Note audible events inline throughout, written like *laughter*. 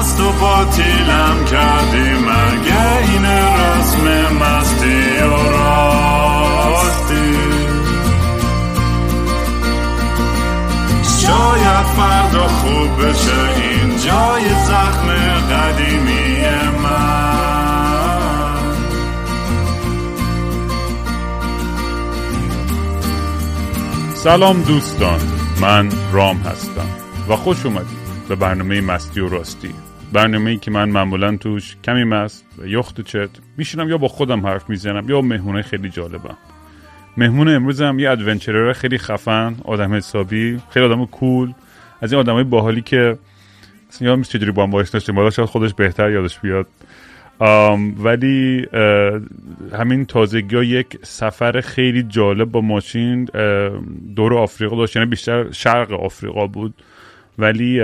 مست و باطیلم کردی مگه این رسم مستی و راستی. شاید فردا خوب بشه این جای زخم قدیمی سلام دوستان من رام هستم و خوش اومدید به برنامه مستی و راستی. برنامه ای که من معمولا توش کمی مست و یخت چت میشینم یا با خودم حرف می‌زنم یا مهمونه خیلی جالبم. مهمون امروزم یه ادونچرر خیلی خفن آدم حسابی خیلی آدم کول. از این آدمای باحالی که اصلا یادم چجوری با هم باش داشتیم شاید خودش بهتر یادش بیاد. ولی همین تازگی ها یک سفر خیلی جالب با ماشین دور آفریقا داشت. یعنی بیشتر شرق آفریقا بود. ولی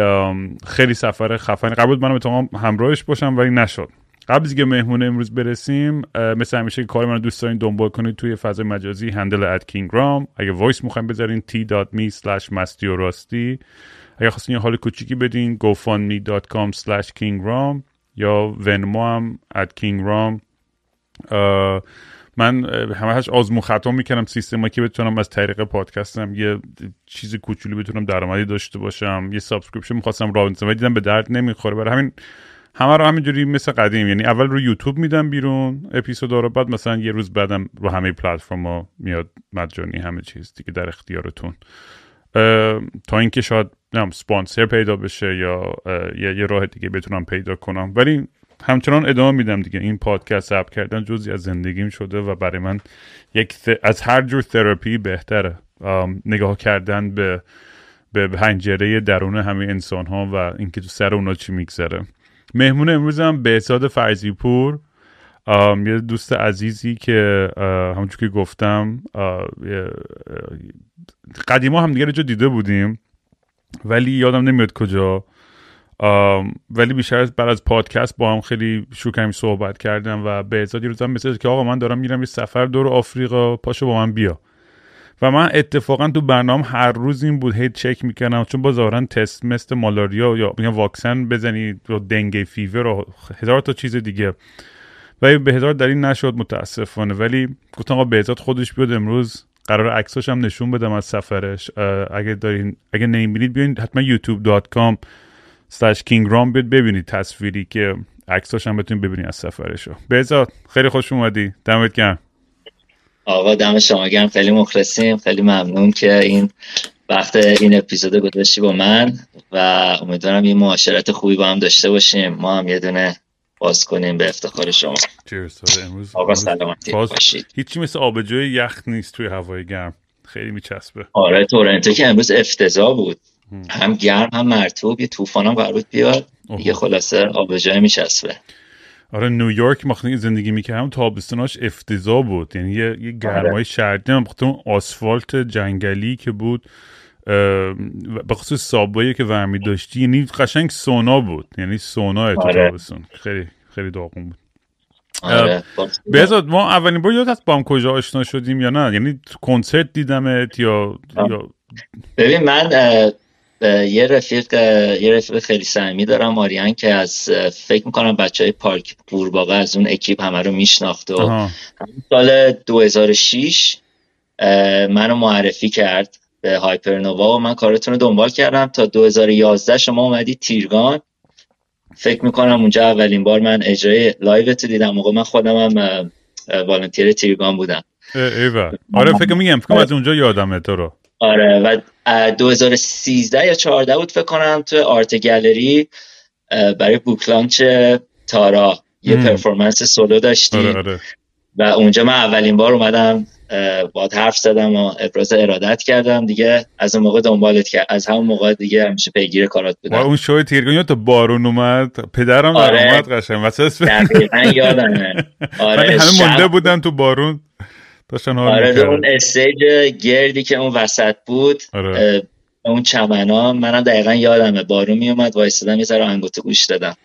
خیلی سفر خفنی. قبل بود منم بتونم همراهش باشم ولی نشد. قبل از اینکه مهمون امروز برسیم مثل همیشه که کار من دوست دارین دنبال کنید توی فضای مجازی handle at کینگرام اگه voice می‌خوایم بذارین t.me slash مستی و راستی اگه خواستین یه حال کوچیکی بدین gofundme.com slash kingram یا Venmo هم at kingram من همش آزمون خطا می‌کنم سیستم که بتونم از طریق پادکستم یه چیز کوچولی بتونم درآمدی داشته باشم یه subscription می‌خواستم راه ولی دیدم به درد نمی‌خوره. برای همین همه رو همینجوری مثل قدیم یعنی اول رو یوتیوب میدم بیرون اپیزود رو بعد مثلا یه روز بعدم رو همه پلتفرم ها میاد مجانی همه چیز دیگه در اختیارتون. تا اینکه شاید نم سپانسر پیدا بشه یا یه راه دیگه بتونم پیدا کنم. ولی همچنان ادامه میدم دیگه. این پادکست ثبت کردن جزی از زندگیم شده و برای من یک از هر جور تراپی بهتره. نگاه کردن به به پنجره درون همه انسان ها و اینکه تو سر اونا چی میگذره. مهمون امروزم بهزاد فرزی پور یه دوست عزیزی که همونجور که گفتم قدیما هم دیگه دیده بودیم ولی یادم نمیاد کجا. ولی بیشتر از بعد از پادکست با هم خیلی شروع کردیم صحبت کردم و به ازاد یه روزم مثل که آقا من دارم میرم یه سفر دور آفریقا پاشو با من بیا. و من اتفاقا تو برنامه هر روز این بود هی چک می‌کنم چون با ظاهرا تست مثل مالاریا یا میگن واکسن بزنی یا دنگه فیور و هزار تا چیز دیگه. ولی به هزار این نشد متاسفانه. ولی گفتم آقا بهزاد خودش بیاد امروز قرار عکساش هم نشون بدم از سفرش. اگه دارین اگه نمی‌بینید بیاین حتما youtube.com slash kingram بیاد ببینید تصویری که عکساش هم بتونید ببینید از سفرشو. بهزاد خیلی خوش اومدی. دمت گرم. آقا دم شما گرم. خیلی مخلصیم. خیلی ممنون که این وقت این اپیزود گذاشتی با من و امیدوارم یه معاشرت خوبی با هم داشته باشیم. ما هم یه دونه باز کنیم به افتخار شما. امروز آقا سلامتی. باشید. هیچی مثل آبجوی یخ نیست توی هوای گرم. خیلی میچسبه. آره تورنتو که امروز افتضاح بود. هم. گرم هم مرتوب یه طوفان هم قرار بیاد. یه خلاصه آبجوی میچسبه. آره نیویورک مخصوصا زندگی می‌کردم تابستوناش افتضاح بود. یعنی یه, یه گرمای آره. شرطی هم اون آسفالت جنگلی که بود به خصوص سابایی که ورمی داشتی یعنی قشنگ سونا بود. یعنی سونا تو آره. تابستون. خیلی خیلی داغون بود. آره. بهزاد ما اولین بار یاد با هم کجا آشنا شدیم یا نه؟ یعنی کنسرت دیدمت یا یا ببین من یه رفیق یه رفیق خیلی صمیمی دارم آریان که از فکر می‌کنم بچه های پارک قورباغه از اون اکیپ همه رو میشناخت و سال 2006 منو معرفی کرد به هایپرنووا و من کارتون رو دنبال کردم. تا 2011 شما اومدی تیرگان. فکر می‌کنم اونجا اولین بار من اجرای live تو دیدم. موقع من خودم هم volunteer تیرگان بودم. ایول. آره فکر میگم فکر از اونجا یادمه تو رو. آره و 2013 یا 14 بود فکر کنم تو art gallery برای book launch تارا یه performance solo داشتی. آره آره. و اونجا من اولین بار اومدم با حرف زدم و ابراز ارادت کردم. دیگه از اون موقع دنبالت کرد از همون موقع دیگه همیشه پیگیر کارات بودم. اون شوی تیرگان تا بارون اومد. پدرم آره. در اومد قشنگ. واسه دقیقا یادمه. *laughs* آره همه مونده بودن تو بارون. داشتن حال آره اون استیج گردی که اون وسط بود آره. اون چمنا منم دقیقا یادمه. بارون میومد وایسادم یه ذره انگوت گوش دادم.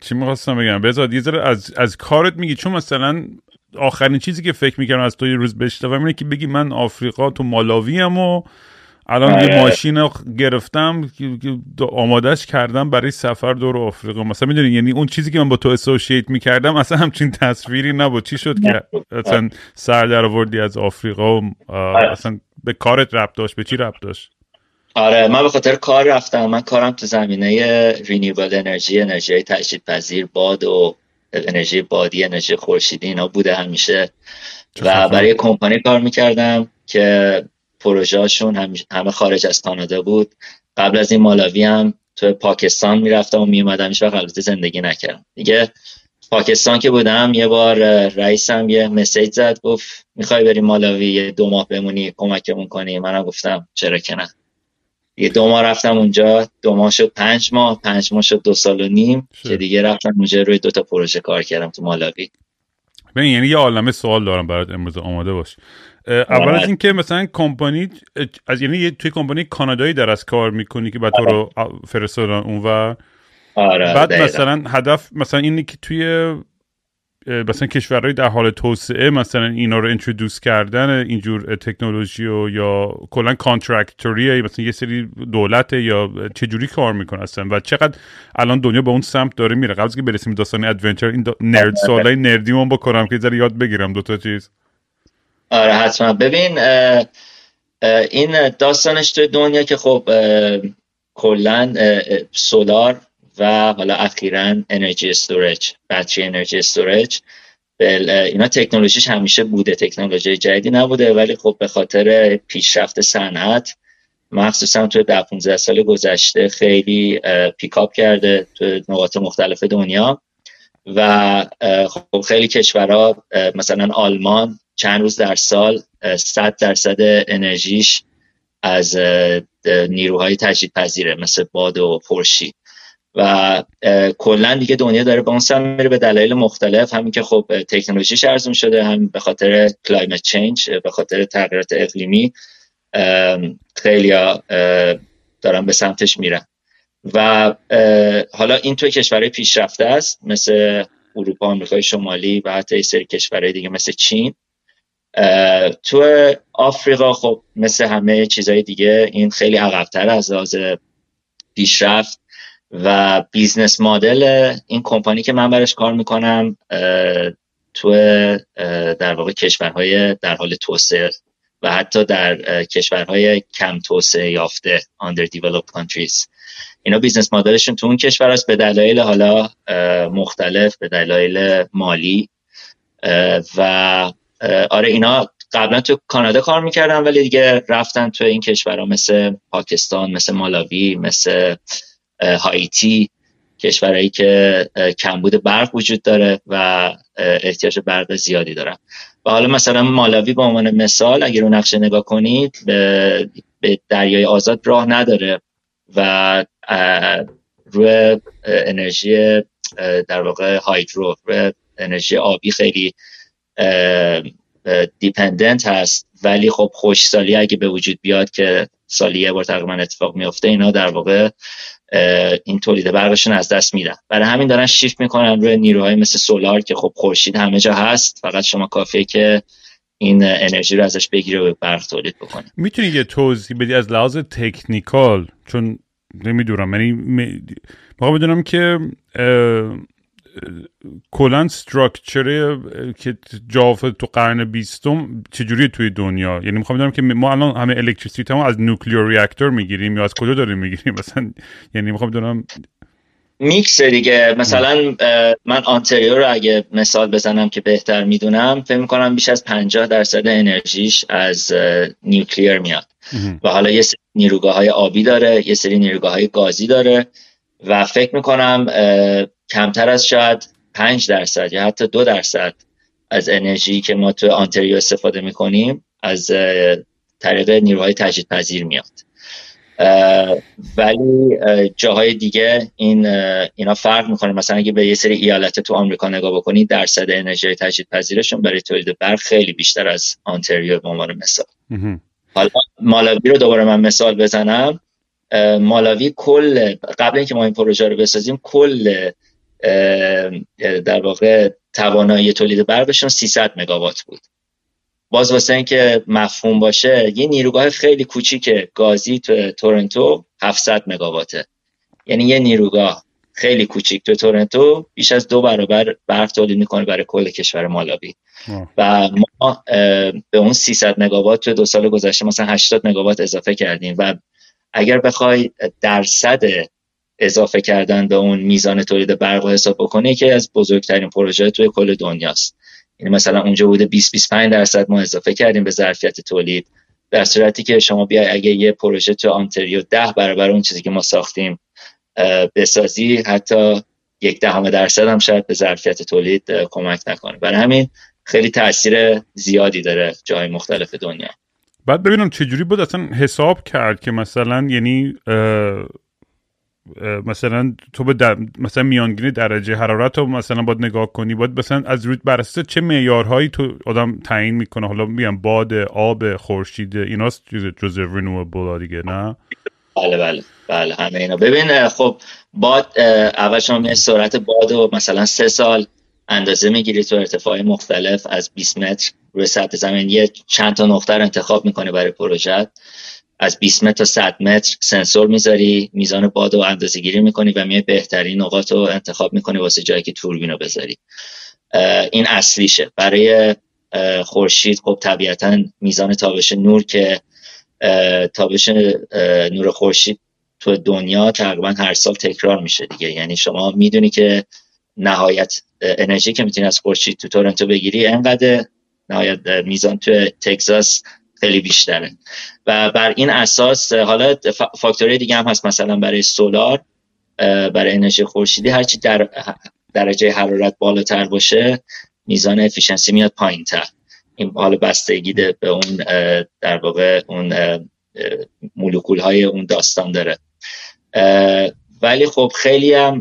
چی می‌خواستم بگم؟ بذار یه ذره از از کارت میگی. چون مثلا آخرین چیزی که فکر می‌کردم از تو یه روز بشنوم اینه که بگی من آفریقا تو مالاوی ام و الان یه ماشین رو گرفتم آمادهش کردم برای سفر دور آفریقا. مثلا می‌دونی یعنی اون چیزی که من با تو اسوشیت می‌کردم اصلا همچین تصویری نبود. چی شد که اصلا سر در آوردی از آفریقا و آره. اصلا به کارت ربط داشت؟ به چی ربط داشت؟ آره من به خاطر کار رفتم من کارم تو زمینه رینیوبل انرژی انرژی تجدید پذیر باد و انرژی بادی انرژی خورشیدی اینا بوده همیشه. و برای کمپانی کار می‌کردم که پروژهشون همه خارج از کانادا بود. قبل از این مالاوی هم تو پاکستان می‌رفتم و میومدم هیچ وقت زندگی نکردم. دیگه پاکستان که بودم یه بار رئیسم یه مسیج زد گفت می‌خوای بریم مالاوی یه دو ماه بمونی کمکمون کنی؟ منم گفتم چرا که نه. یه دو ماه رفتم اونجا دو ماه شد پنج ماه پنج ماه شد دو سال و نیم که دیگه رفتم اونجا روی دو تا پروژه کار کردم تو مالاوی. ببین یعنی یه عالمه سوال دارم برات امروز آماده باش. اول از اینکه مثلا کمپانی از یعنی توی کمپانی کانادایی در از کار می‌کنی که بعد تو رو فرستادن اونور آره بعد مثلا هدف مثلا اینه که توی مثلا کشورهای در حال توسعه مثلا اینا رو انترودوس کردن اینجور تکنولوژی و یا کلا کانترکتوری مثلا یه سری دولت یا چه جوری کار می‌کنه اصلا؟ و چقدر الان دنیا به اون سمت داره میره؟ قبل که برسیم داستان ادونچر این نرد آره. سوالای نردیمون بکنم که ذره یاد بگیرم دو تا چیز. آره حتما. ببین این داستانش توی دنیا که خب کلا سولار و حالا اخیرا انرژی استورج بطری انرژی استورج اینا تکنولوژیش همیشه بوده تکنولوژی جدیدی نبوده ولی خب به خاطر پیشرفت صنعت مخصوصا توی ده 15 سال گذشته خیلی pick up کرده تو نقاط مختلف دنیا. و خب خیلی کشورها مثلا آلمان چند روز در سال 100 درصد انرژیش از نیروهای تجدید پذیره مثل باد و خورشید. و کلا دیگه دنیا داره به اون میره به دلایل مختلف. همین که خب تکنولوژیش ارزون شده هم به خاطر climate change به خاطر تغییرات اقلیمی خیلی دارن به سمتش میرن. و حالا این توی کشورهای پیشرفته است مثل اروپا آمریکای شمالی و حتی سری کشورهای دیگه مثل چین. تو آفریقا خب مثل همه چیزهای دیگه این خیلی عقبتر از لحاظ پیشرفت و business model این کمپانی که من براش کار می‌کنم تو در واقع کشورهای در حال توسعه و حتی در کشورهای کم توسعه یافته underdeveloped countries. اینا business model شون تو اون کشور است به دلایل حالا مختلف به دلایل مالی و آره اینا قبلا تو کانادا کار می‌کردن ولی دیگه رفتن تو این کشورها مثل پاکستان مثل مالاوی مثل هایتی کشورهایی که کمبود برق وجود داره و احتیاج برق زیادی دارن. و حالا مثلا مالاوی به عنوان مثال اگر رو نقشه نگاه کنید به, دریای آزاد راه نداره و روی انرژی در واقع هایدرو روی انرژی آبی خیلی دیپندنت هست. ولی خب خوشسالی اگه به وجود بیاد که سالی یه بار تقریبا اتفاق میفته اینا در واقع این تولید برقشون از دست میدن. برای همین دارن شیفت می‌کنن روی نیروهای مثل سولار که خب خورشید همه جا هست. فقط شما کافیه که این انرژی رو ازش بگیره و برق تولید بکنه. می‌تونی یه توضیح بدی از لحاظ تکنیکال؟ چون نمی‌دونم یعنی می‌خوام بدونم که کلا استراکچر که جاف تو قرن بیستم چجوری توی دنیا؟ یعنی می‌خوام بدونم که ما الان همه الکتریسیته از نوکلیر ریاکتور می‌گیریم یا از کجا داریم می‌گیریم؟ *laughs* مثلا یعنی می‌خوام بدونم. میکس دیگه. مثلا من انتاریو رو اگه مثال بزنم که بهتر می‌دونم فکر می‌کنم بیش از 50 درصد انرژیش از nuclear میاد. و حالا یه سری نیروگاه های آبی داره یه سری نیروگاه های گازی داره و فکر می‌کنم کمتر از شاید 5 درصد یا حتی دو درصد از انرژی که ما تو انتاریو استفاده می‌کنیم از طریق نیروهای تجدید پذیر میاد ولی جاهای دیگه این اینا فرق می‌کنه. مثلا اگه به یه سری ایالت تو آمریکا نگاه بکنید درصد انرژی تجدید پذیرشون برای تولید برق خیلی بیشتر از آنتریو به عنوان مثال. حالا مالاوی رو دوباره من مثال بزنم. مالاوی کل قبل اینکه ما این پروژه رو بسازیم کل در واقع توانایی تولید برقشون 300 مگاوات بود. باز واسه اینکه مفهوم باشه یه نیروگاه خیلی کوچیک گازی تو تورنتو 700 مگاواته. یعنی یه نیروگاه خیلی کوچیک تو تورنتو بیش از دو برابر برق تولید می‌کنه برای کل کشور مالاوی و ما به اون 300 مگاوات تو دو سال گذشته مثلا 80 مگاوات اضافه کردیم. و اگر بخوای درصد اضافه کردن به اون میزان تولید برق حساب بکنی که از بزرگترین پروژه توی کل دنیاست. یعنی مثلا اونجا بوده 20 25 درصد ما اضافه کردیم به ظرفیت تولید در صورتی که شما بیای اگه یه پروژه تو آنتریو ده برابر اون چیزی که ما ساختیم بسازی حتی یک دهم درصد هم شاید به ظرفیت تولید کمک نکنه. برای همین خیلی تاثیر زیادی داره جای مختلف دنیا. بعد ببینم چجوری بود؟ اصلا حساب کرد که مثلا یعنی مثلا تو به در... مثلا میانگین درجه حرارت رو مثلا باید نگاه کنی باید مثلا از روی بر چه معیارهایی تو آدم تعیین می‌کنه؟ حالا میگم باد آب خورشید ایناست چیز جزء رینوبل دیگه نه؟ بله بله بله همه اینا. ببین خب باد اول شما سرعت باد و مثلا سه سال اندازه می‌گیری تو ارتفاع مختلف از 20 متر روی سطح زمین یه چند تا نقطه رو انتخاب می‌کنه برای پروژه از 20 متر تا 100 متر سنسور می‌ذاری میزان باد رو اندازه گیری می‌کنی و میای بهترین نقاط رو انتخاب می‌کنی واسه جایی که توربین رو بذاری این اصلیشه. برای خورشید خب طبیعتا میزان تابش نور که تابش نور خورشید تو دنیا تقریبا هر سال تکرار میشه دیگه. یعنی شما می‌دونی که نهایت انرژی که می‌تونی از خورشید تو تورنتو بگیری انقدر نهایت میزان تو تگزاس خیلی بیشتره. و بر این اساس حالا فاکتوری دیگه هم هست مثلا برای سولار برای انرژی خورشیدی هرچی در درجه حرارت بالاتر باشه میزان افیشنسی میاد پایین تر این حالا بستگی به اون در واقع اون مولکول های اون داستان داره. ولی خب خیلی هم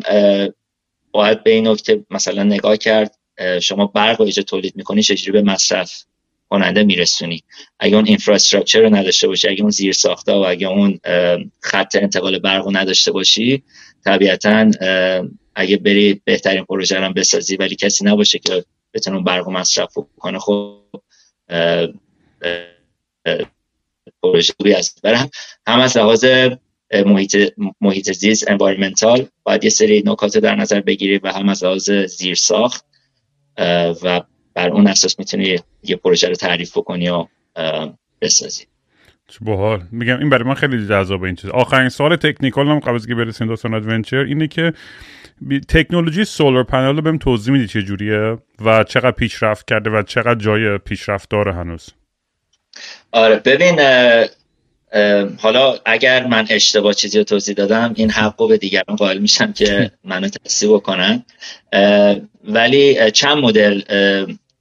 باید به این نکته مثلا نگاه کرد شما برق و تولید می‌کنی چجوری به مصرف؟ کننده میرسونی. اگه اون اینفراستراکچر رو نداشته باشی اگه اون زیر ساخته و اگه اون خط انتقال برق رو نداشته باشی طبیعتا اگه بری بهترین پروژه رو بسازی ولی کسی نباشه که بتونه برق و مصرف کنه خب پروژه خوبی است برم هم از لحاظ محیط, محیط زیست environmental باید یه سری نکات در نظر بگیری و هم از لحاظ زیر ساخت و بر اون اساس می‌تونی یه پروژه رو تعریف بکنی و بسازی. چه باحال. میگم این برای من خیلی جذابه این چیز. آخرین سوال technical هم قبل از که برسیم دوستان adventure اینه که تکنولوژی solar panel رو بهم توضیح میدی چه جوریه و چقدر پیشرفت کرده و چقدر جای پیشرفت داره هنوز؟ آره ببین حالا اگر من اشتباه چیزی رو توضیح دادم این حقو به دیگران قائل میشم که *laughs* منو تصحیح بکنن. ولی چند مدل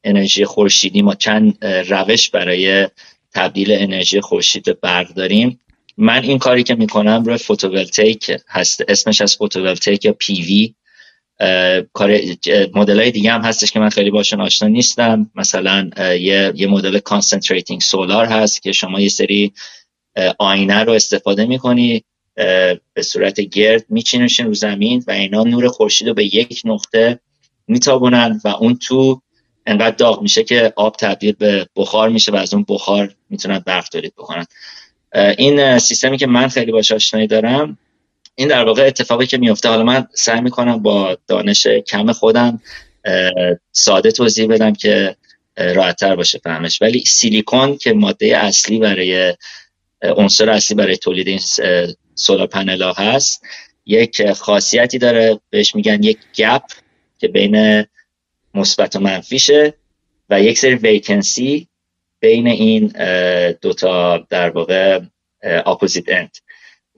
انرژی خورشیدی ما چند روش برای تبدیل انرژی خورشید به برق داریم. من این کاری که می‌کنم روی photovoltaic هست. اسمش از photovoltaic یا PV. کار مدل های دیگه هم هستش که من خیلی باشون آشنا نیستم. مثلا یه, یه مدل concentrating solar هست که شما یه سری آینه رو استفاده می‌کنی به صورت گرد می‌چینیشون رو زمین و اینا نور خورشید رو به یک نقطه میتابونن و اون تو انقدر داغ میشه که آب تبدیل به بخار میشه و از اون بخار می‌تونن برق تولید بکنن. این سیستمی که من خیلی باش آشنایی دارم این در واقع اتفاقی که میفته حالا من سعی می‌کنم با دانش کم خودم ساده توضیح بدم که راحتتر باشه فهمش. ولی سیلیکون که ماده اصلی برای عنصر اصلی برای تولید این سولار پنل ها هست یک خاصیتی داره. بهش میگن یک گپ که بین مثبت و منفیشه و یک سری ویکنسی بین این دوتا در واقع اپوزیت اند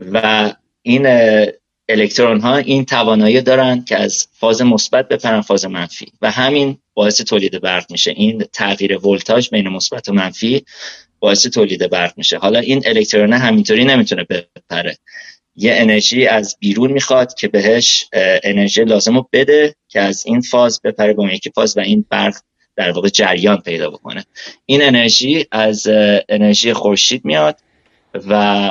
و این الکترون ها این توانایی دارن که از فاز مثبت بپرن فاز منفی. و همین باعث تولید برق میشه. این تغییر ولتاژ بین مثبت و منفی باعث تولید برق میشه. حالا این الکترون همینطوری نمی‌تونه بپره. یه انرژی از بیرون می‌خواد که بهش انرژی لازم رو بده که از این فاز بپره به اون یکی فاز و این برق در واقع جریان پیدا بکنه. این انرژی از انرژی خورشید میاد و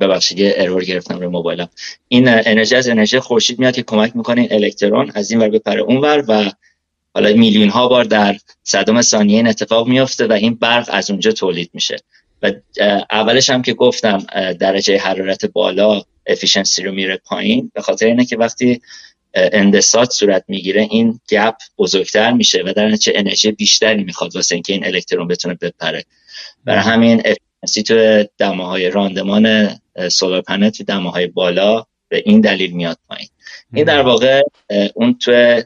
ببخشید یه error گرفتم روی موبایلم. این انرژی از انرژی خورشید میاد که کمک می‌کنه این الکترون از این ور بپره اون ور و حالا میلیون ها بار در صدم ثانیه این اتفاق میفته و این برق از اونجا تولید میشه. و اولش هم که گفتم درجه حرارت بالا efficiency رو میره پایین. به خاطر اینه که وقتی اندسات صورت می‌گیره این gap بزرگتر میشه و در نتیجه انرژی بیشتری می‌خواد واسه اینکه این الکترون بتونه بپره. برای همین efficiency تو دماهای راندمان solar panel تو دماهای بالا به این دلیل میاد پایین. این در واقع اون تو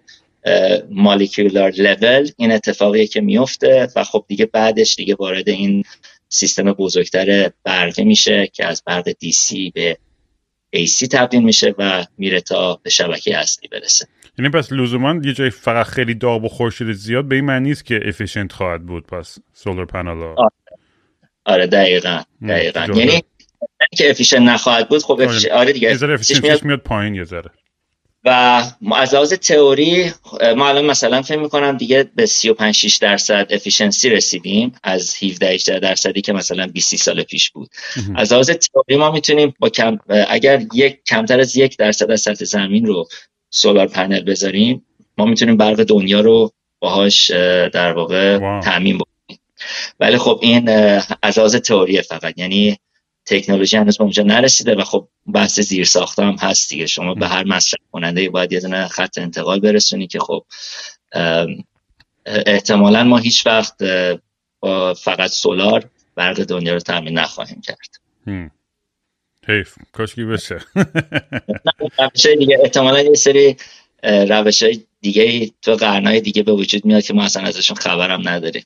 molecular level این اتفاقیه که میفته و خب دیگه بعدش دیگه وارد این سیستم بزرگتر برقی میشه که از برق DC به AC تبدیل میشه و میره تا به شبکه اصلی برسه. یعنی پس لزوما یه جای فقط خیلی داغ و خورشید زیاد به این معنی نیست که efficient خواهد بود پس solar panel آره. آره دقیقا. دقیقا. یعنی که efficient نخواهد بود خب آره, آره دیگه. میاد... میاد پایین یه ذره. و از لحاظ تئوری ما الان مثلا فکر می‌کنم دیگه به 35 6 درصد efficiency رسیدیم از 17 18 درصدی که مثلا 20 سال پیش بود. از لحاظ تئوری ما می‌تونیم با کم اگر یک کمتر از یک درصد از سطح زمین رو سولار پنل بذاریم ما می‌تونیم برق دنیا رو باهاش در واقع تامین بکنیم. ولی خب این از لحاظ تئوری فقط یعنی تکنولوژی هنوز به اونجا نرسیده و خب بحث زیر ساخته هم هست دیگه. شما به هر مصرف کننده باید یه دونه خط انتقال برسونی که خب احتمالا ما هیچ وقت با فقط solar برق دنیا رو تامین نخواهیم کرد. حیف کاشکی بشه. *laughs* دیگه احتمالا یه سری روش های دیگه تو قرنهای دیگه به وجود میاد که ما اصلا ازشون خبرم نداریم.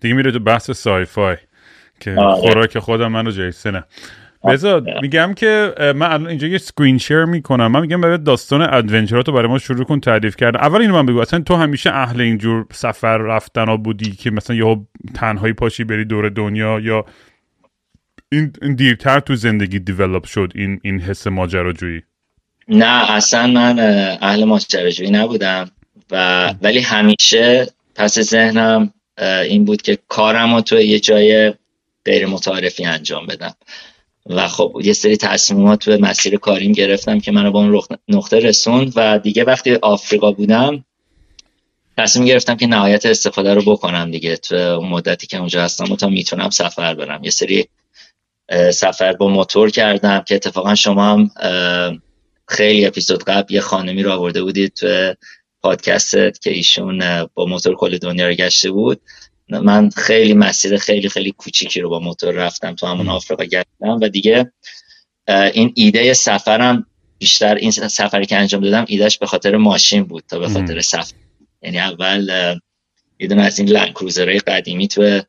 دیگه میره تو بحث sci-fi که آره. خوراک خودم من و جیسنه بذار میگم که من الان اینجا یه screen share می‌کنم. من میگم برای داستان adventure ات رو برای ما شروع کن تعریف کردن. اول اینو من بگو. اصلا تو همیشه اهل اینجور سفر رفتن ها بودی که مثلا یا تنهایی پاشی بری دور دنیا یا این, دیرتر تو زندگی دیولپ شد این این حس ماجراجویی؟ نه اصلا من اهل ماجراجویی نبودم و ولی همیشه پس ذهنم این بود که کارم رو تو یه جای غیر متعارفی انجام بدم. و خب یه سری تصمیمات تو مسیر کاریم گرفتم که منو با اون نقطه رسوند و دیگه وقتی آفریقا بودم تصمیم گرفتم که نهایت استفاده رو بکنم دیگه. تو مدتی که اونجا هستم و تا می‌تونم سفر برم. یه سری سفر با موتور کردم که اتفاقا شما هم خیلی اپیزود قبل یه خانمی رو آورده بودید تو پادکستت که ایشون با موتور کل دنیا رو گشته بود. من خیلی مسیر خیلی خیلی کوچیکی رو با موتور رفتم تو همون آفریقا گشتم و دیگه این ایده سفرم بیشتر این سفری که انجام دادم ایدهش به خاطر ماشین بود تا به خاطر سفر. یعنی اول یه دونه از این لند کروزرهای قدیمی تو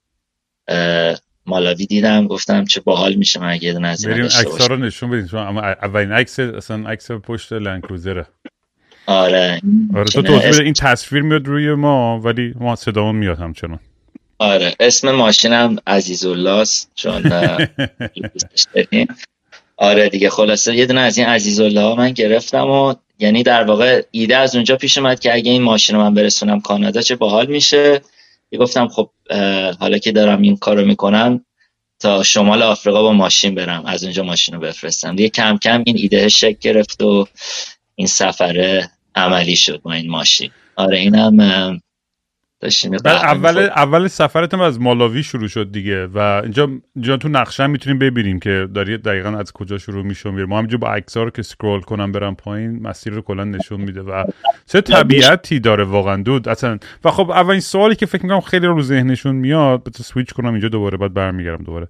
مالاوی دیدم گفتم چه باحال میشه من اگه دونه از این عکس رو نشون بدیم اما اولین عکس اصلا عکس پشت لند کروزره. آره آره تو توضیح این تصویر میاد روی ما ولی ما صدامون میاد همچنان. آره اسم ماشینم عزیزالله چون آره دیگه خلاصه یه دونه از این عزیزالله ها من گرفتم و یعنی در واقع ایده از اونجا پیش اومد که اگه این ماشین رو من برسونم کانادا چه باحال میشه. یه گفتم خب حالا که دارم این کارو می‌کنم تا شمال آفریقا با ماشین برم از اونجا ماشین رو بفرستم. دیگه کم کم این ایده شکل گرفت و این سفره عملی شد با این ماشین. آره اینم داشتیم اول اول سفرتم از مالاوی شروع شد دیگه و اینجا اینجا تو نقشه می‌تونیم ببینیم که داری دقیقا از کجا شروع میشه میره. ما همینجا با عکس‌ها رو که scroll کنم برم پایین مسیر رو کلا نشون میده و چه طبیعتی داره واقعا. دود اصلا و خب اولین سوالی که فکر می‌کنم خیلی رو ذهنشون میاد تو سویچ کنم اینجا دوباره بعد برمیگردم دوباره.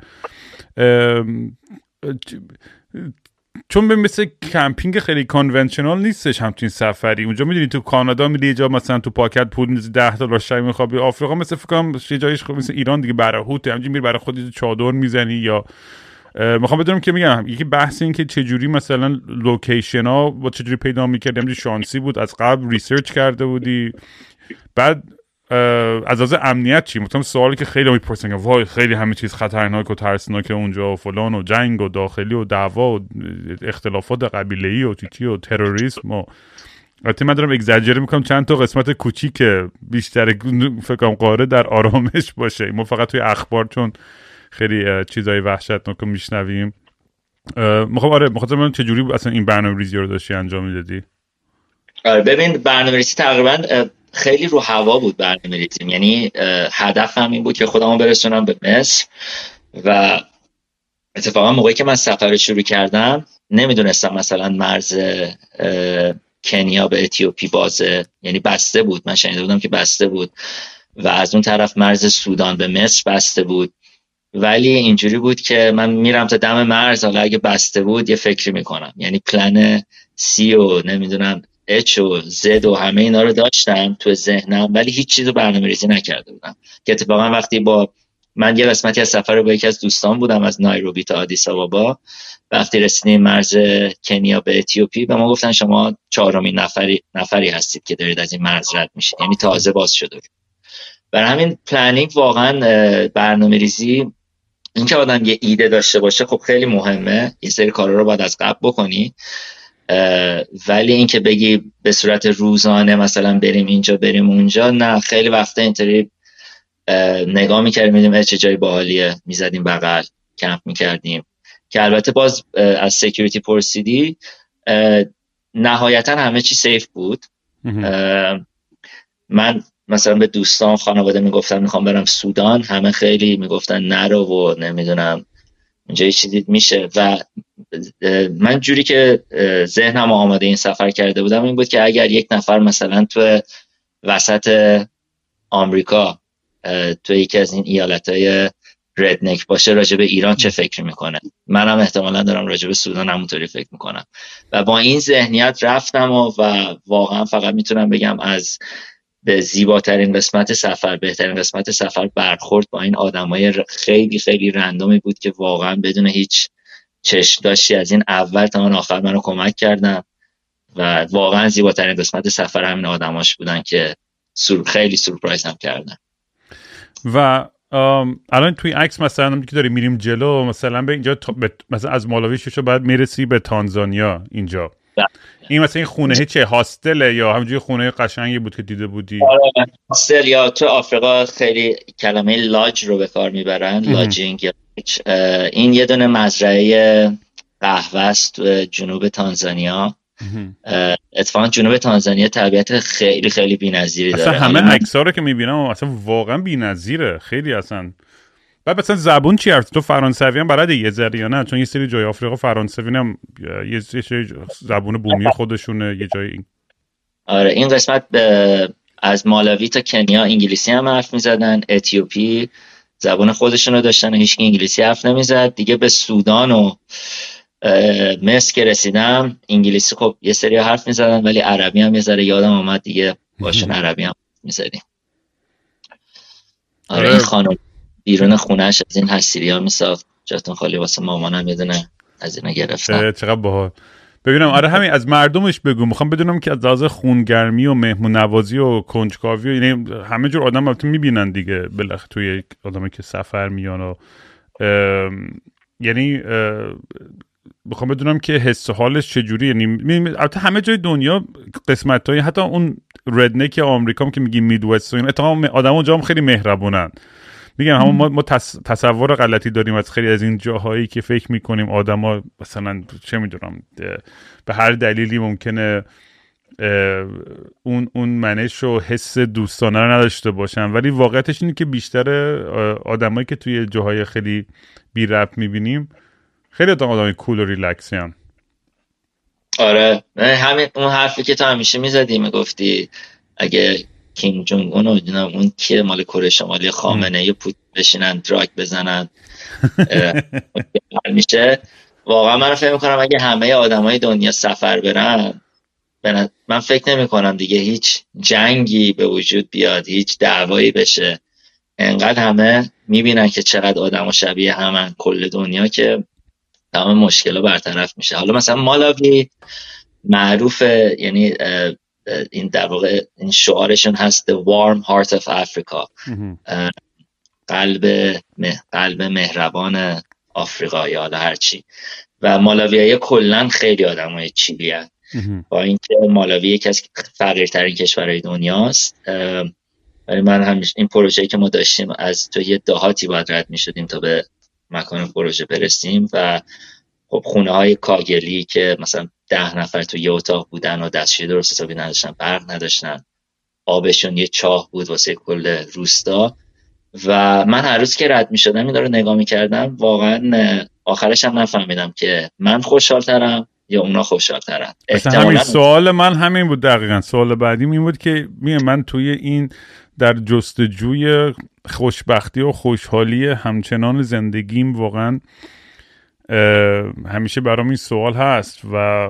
چون به مثل کمپینگ خیلی conventional نیستش همچین سفری. اونجا می‌دونی تو کانادا میری یه جا مثلا تو پاکت پول میدی 10 دلار شب میخوابی. آفریقا مثل فکر کنم یه جایش خب مثل ایران دیگه برای خودت همینجوری میری برای خودت چادر می‌زنی یا می‌خوام بدونم که میگم یکی بحث این که چجوری مثلا location ها با چجوری پیدا می‌کردی؟ شانسی بود از قبل research کرده بودی. بعد از از امنیت چی؟ مثلا سوالی که خیلی می‌پرسن وای خیلی همه چیز خطرناک و ترسناک اونجا و فلان و جنگ و داخلی و دعوا و اختلافات قبیله ای و تیتی و تروریسم و البته من دارم اگزاجر می‌کنم چند تا قسمت کوچیک بیشتر فکرم قاره در آرامش باشه. ما فقط توی اخبار چون خیلی چیزای وحشتناک میشنویم. می‌خوام آره می‌خوام چجوری اصلا این برنامه ریزی رو داشتی انجام می‌دادی؟ آره ببین برنامه تقریبا خیلی رو هوا بود برنامه ریزیم. یعنی هدف هم این بود که خودمو برسونم به مصر و اتفاقا موقعی که من سفر شروع کردم نمی‌دونستم مثلا مرز کنیا به اتیوپی بازه. یعنی بسته بود. من شنیده بودم که بسته بود. و از اون طرف مرز سودان به مصر بسته بود. ولی اینجوری بود که من میرم تا دم مرز حالا اگه بسته بود یه فکری می‌کنم. یعنی پلن سی و نمی‌دونم اچ و زد و همه اینا رو داشتم تو ذهنم ولی هیچ چیز رو برنامه ریزی نکرده بودم. که اتفاقا وقتی با من یه قسمتی از سفر با یکی از دوستان بودم از نایروبی تا آدیس آبابا وقتی رسیدیم مرز کنیا به اتیوپی به ما گفتن شما چهارمین نفری نفری هستید که دارید از این مرز رد میشید. یعنی تازه باز شده برای همین planning واقعا برنامه ریزی اینکه آدم یه ایده داشته باشه خب خیلی مهمه. یه سری کارا رو باید از قبل بکنی. ولی اینکه بگی به صورت روزانه مثلا بریم اینجا بریم اونجا نه خیلی وقتا اینطوری نگاه می‌کردیم می‌دیدیم چه جای باحالیه می‌زدیم بغل کمپ می‌کردیم. که البته باز از security پرسیدی نهایتا همه چی safe بود. من مثلا به دوستان خانواده می‌گفتم می‌خوام برم سودان همه خیلی می‌گفتن نرو و نمی‌دونم اینجا چیزی میشه. و من جوری که ذهنم آماده این سفر کرده بودم این بود که اگر یک نفر مثلا تو وسط آمریکا تو یکی از این ایالت های ردنک باشه راجع به ایران چه فکر می‌کنه؟ منم احتمالا دارم راجع به سودان همونطوری فکر می‌کنم. و با این ذهنیت رفتم و, و واقعا فقط می‌تونم بگم از به زیباترین قسمت سفر بهترین قسمت سفر برخورد با این آدمای خیلی خیلی رندومی بود که واقعا بدون هیچ چشم داشتی از این اول تا آن آخر منو کمک کردن و واقعا زیباترین قسمت سفر همین آدماش بودن که سور خیلی سورپرایز هم کردن و الان توی عکس مثلا که داریم میریم جلو مثلا به اینجا مثلا از مالاوی شو بعد می‌رسی به تانزانیا اینجا. این مثلا این خونه چه هاستله یا همونجوری خونه قشنگی بود که دیده بودی؟ آره، هاستل یا تو آفریقا خیلی کلمه لاج رو به کار می‌برن لاجینگ این یه دونه مزرعه قهوه است جنوب تانزانیا. اتفاقا جنوب تانزانیا طبیعت خیلی خیلی بی‌نظیری داره. اصلا همه عکس‌ها رو که می‌بینم اصلا واقعا بی‌نظیره. خیلی اصلا بعد مثلا زبون چی حرف؟ تو فرانسوی هم بلده یه ذره یا نه؟ چون یه سری جای آفریقا فرانسوی هم یه سری زبون بومی خودشونه یه جای این. آره این قسمت از مالاوی تا کنیا انگلیسی هم حرف می‌زدن اتیوپی زبان خودشون رو داشتن و هیچ انگلیسی حرف نمی‌زد. دیگه به سودان و مصر که رسیدم انگلیسی خب یه سری حرف می‌زدن ولی عربی هم یه ذره یادم آمد دیگه. باشن *laughs* عربی هم می‌زدیم. آره. این آره. خانم. بیرون خونهش از این حسیری ها میساخت. جاتون خالی واسه مامانم یه دونه از اینا گرفتم چقدر باحال. ببینم آره همین از مردمش بگو. می‌خوام بدونم که از لحاظ خونگرمی و مهمون نوازی و کنجکاوی و یعنی همه جور آدم البته می‌بینن دیگه بلخ توی آدمی که سفر میان و یعنی بخوام بدونم که حس حالش چجوری. یعنی البته همه جای دنیا قسمت های حتی اون ردنک آمریکا که میگیم میدوست و این اتفاقا آدم اونجا هم خیلی مهربونن. میگم همون ما, ما تصور غلطی داریم از خیلی از این جاهایی که فکر می‌کنیم آدما مثلا چه می‌دونم به هر دلیلی ممکنه اون اون منش و حس دوستانه رو نداشته باشن. ولی واقعیتش اینه که بیشتر آدمایی که توی جاهای خیلی بی رب می‌بینیم خیلی آدم آدم کول و ریلکسی هم آره. همین اون حرفی که تو همیشه می‌زدی می‌گفتی اگه کیم جونگ اون اون که مال کره شمالی خامنه یه پوت بشینن دراک بزنن. *laughs* میشه. واقعا من فکر می‌کنم اگه همه آدمای دنیا سفر برن من فکر نمی کنم دیگه هیچ جنگی به وجود بیاد هیچ دعوایی بشه. انقدر همه می‌بینن که چقدر آدم و شبیه همن کل دنیا که تمام مشکل برطرف میشه. حالا مثلا مالاوی معروف یعنی این در واقع این شعارشون هست The Warm Heart of Africa. قلب قلب مهربان آفریقا یا حالا هرچی و مالاوی کلا خیلی آدم های چیلی با اینکه مالاوی یکی از فقیرترین کشورهای دنیاست ولی من همیشه این پروژه که ما داشتیم از تو یه دهاتی باید رد می شدیم تا به مکان پروژه برسیم و خب خونه های کاگلی که مثلا ده نفر تو یه اتاق بودن و دستشوی درست حسابی نداشتن برق نداشتن آبشون یه چاه بود واسه کل روستا و من هر روز که رد می شدم این رو نگاه می کردم واقعا آخرش هم نفهمیدم که من خوشحال ترم یا اونا خوشحال ترن همین سوال من همین بود دقیقا. سوال بعدی این بود که من توی این در جستجوی خوشبختی و خوشحالی همچنان زندگیم واقعا همیشه برام این سوال هست و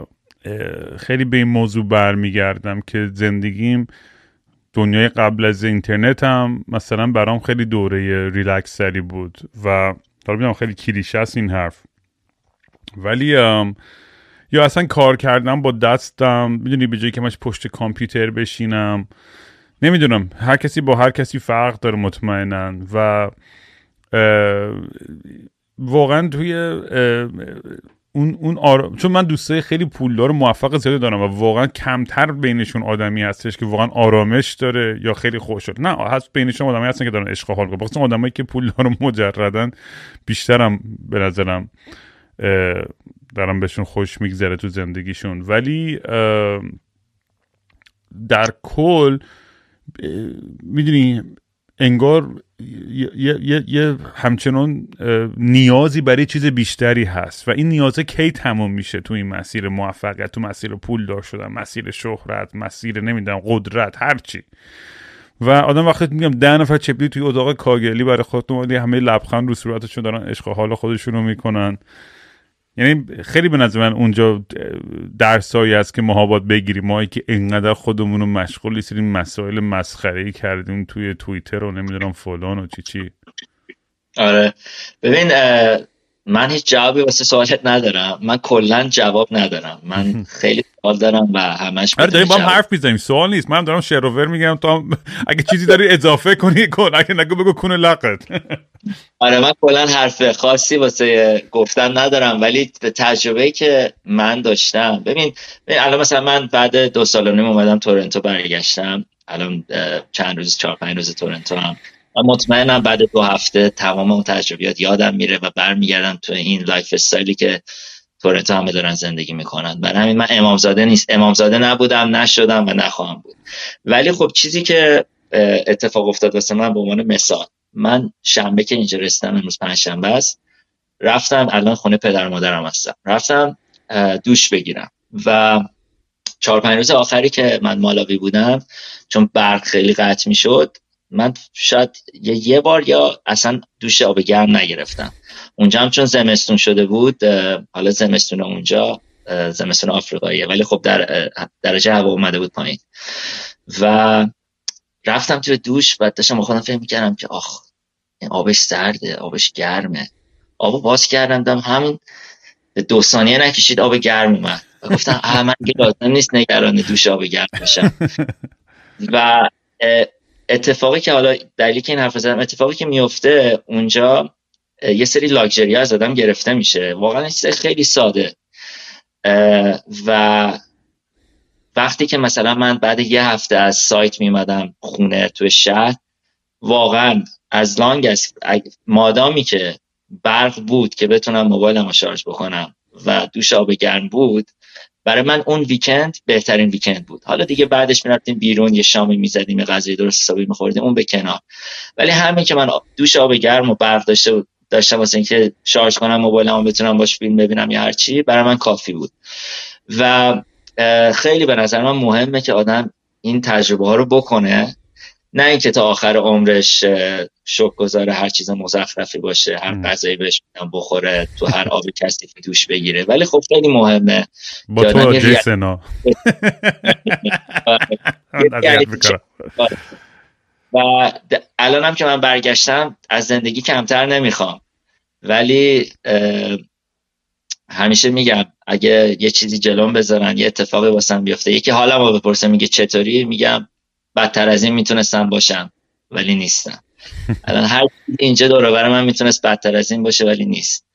خیلی به این موضوع برمیگردم که زندگیم دنیای قبل از اینترنت هم مثلا برام خیلی دوره ریلکس سری بود و حالا خیلی کلیشه است این حرف. ولی یا اصلا کار کردم با دستم می‌دونی به جایی که مش پشت کامپیوتر بشینم. نمی‌دونم هر کسی با هر کسی فرق داره مطمئنا و واقعا توی اون اون آرا... چون من دوستای خیلی پولدار موفق زیادی دارم و واقعا کمتر بینشون آدمی هستش که واقعا آرامش داره یا خیلی خوش نه هست بینشون آدمی هستن که دارن عشق حال کنن آدمایی که پولدار و مجردن بیشترم به نظرم دارم بهشون خوش میگذره تو زندگیشون. ولی در کل می‌دونی انگار یه, یه, همچنان نیازی برای چیز بیشتری هست. و این نیازه کی تموم میشه تو این مسیر موفقیت تو مسیر پول دار شدن مسیر شهرت مسیر نمی‌دونم قدرت هرچی و آدم وقتی میگم ده نفر چپلی توی اتاق کاگلی برای خودتون همه لبخند رو صورتشون دارن عشق حال خودشون رو می‌کنن. یعنی خیلی به نظر من اونجا درسایی است که ما باید بگیریم. ما که اینقدر خودمون رو مشغول نیستیم مسائل مسخره کردیم توی توییتر و نمی‌دونم فلان و چی چی. آره. ببین من هیچ جوابی واسه سوالت ندارم. من کلا جواب ندارم. من *laughs* خیلی سوال دارم و همش آره داریم با هم حرف می‌زنیم. سوال نیست. من دارم شروور میگم. تو *laughs* اگه چیزی داری اضافه کنی کن. اگه نگو بگو کنه لقت. *laughs* آره من کلا حرف خاصی واسه گفتن ندارم. ولی تجربه که من داشتم. ببین الان مثلا من بعد دو سال و نیم اومدم تورنتو برگشتم. الان چند روز چهار پنج روز تورنتو هم. و مطمئنم بعد دو هفته تمام اون تجربیات یادم میره و برمیگردم تو این lifestyle ی که تورنتو همه دارن زندگی می‌کنن. برای همین من امامزاده نیست. امامزاده نبودم نشدم و نخواهم بود. ولی خب چیزی که اتفاق افتاد واسه من به عنوان مثال. من شنبه که اینجا رسیدم امروز پنجشنبه است رفتم الان خونه پدر مادرم هستم. رفتم دوش بگیرم. و چهار پنج روز آخری که من مالاوی بودم چون برق خیلی قطع می‌شد من شاید یه بار یا اصلا دوش آب گرم نگرفتم. اونجا هم چون زمستون شده بود حالا زمستون اونجا زمستون آفریقاییه ولی خب در درجه هوا اومده بود پایین. و رفتم توی دوش و داشتم خودم فکر می‌کردم که آخ این آبش سرده آبش گرمه. آب باز کردم دم همین دو ثانیه نکشید آب گرم اومد. و گفتم اه من لازم نیست نگران دوش آب گرم باشم. *laughs* و اتفاقی که حالا دلیلی که این حرف زدم اتفاقی که میفته اونجا یه سری لاکچری از آدم گرفته میشه. واقعا چیز خیلی ساده. و وقتی که مثلا من بعد یه هفته از سایت میمدم خونه تو شهر واقعا از لانگ از مادامی که برق بود که بتونم موبایلم رو شارژ بکنم و دوش آب گرم بود برای من اون ویکند بهترین ویکند بود. حالا دیگه بعدش می‌رفتیم بیرون یه شامی می‌زدیم یه غذای درست حسابی میخوردیم اون به کنار. ولی همین که من دوش آب گرم و برق داشته داشتم واسه اینکه شارژ کنم موبایلمو بتونم باش فیلم ببینم یا هر چی برای من کافی بود. و خیلی به نظر من مهمه که آدم این تجربه ها رو بکنه. نه اینکه تا آخر عمرش شک گذاره هر چیز مزخرفی باشه هر غذایی بهش بخوره تو هر آب کسی که دوش بگیره. ولی خب خیلی مهمه. با تو جیسنا *laughs* *laughs* و الانم که من برگشتم از زندگی کمتر نمی‌خوام. ولی همیشه میگم اگه یه چیزی جلوم بذارن یه اتفاقی واسم بیفته یکی حالا ما بپرسه میگه چطوری؟ میگم بدتر از این می‌تونستم باشم ولی نیستم. الان هر اینجا دور من می‌تونست بدتر از این باشه ولی نیست.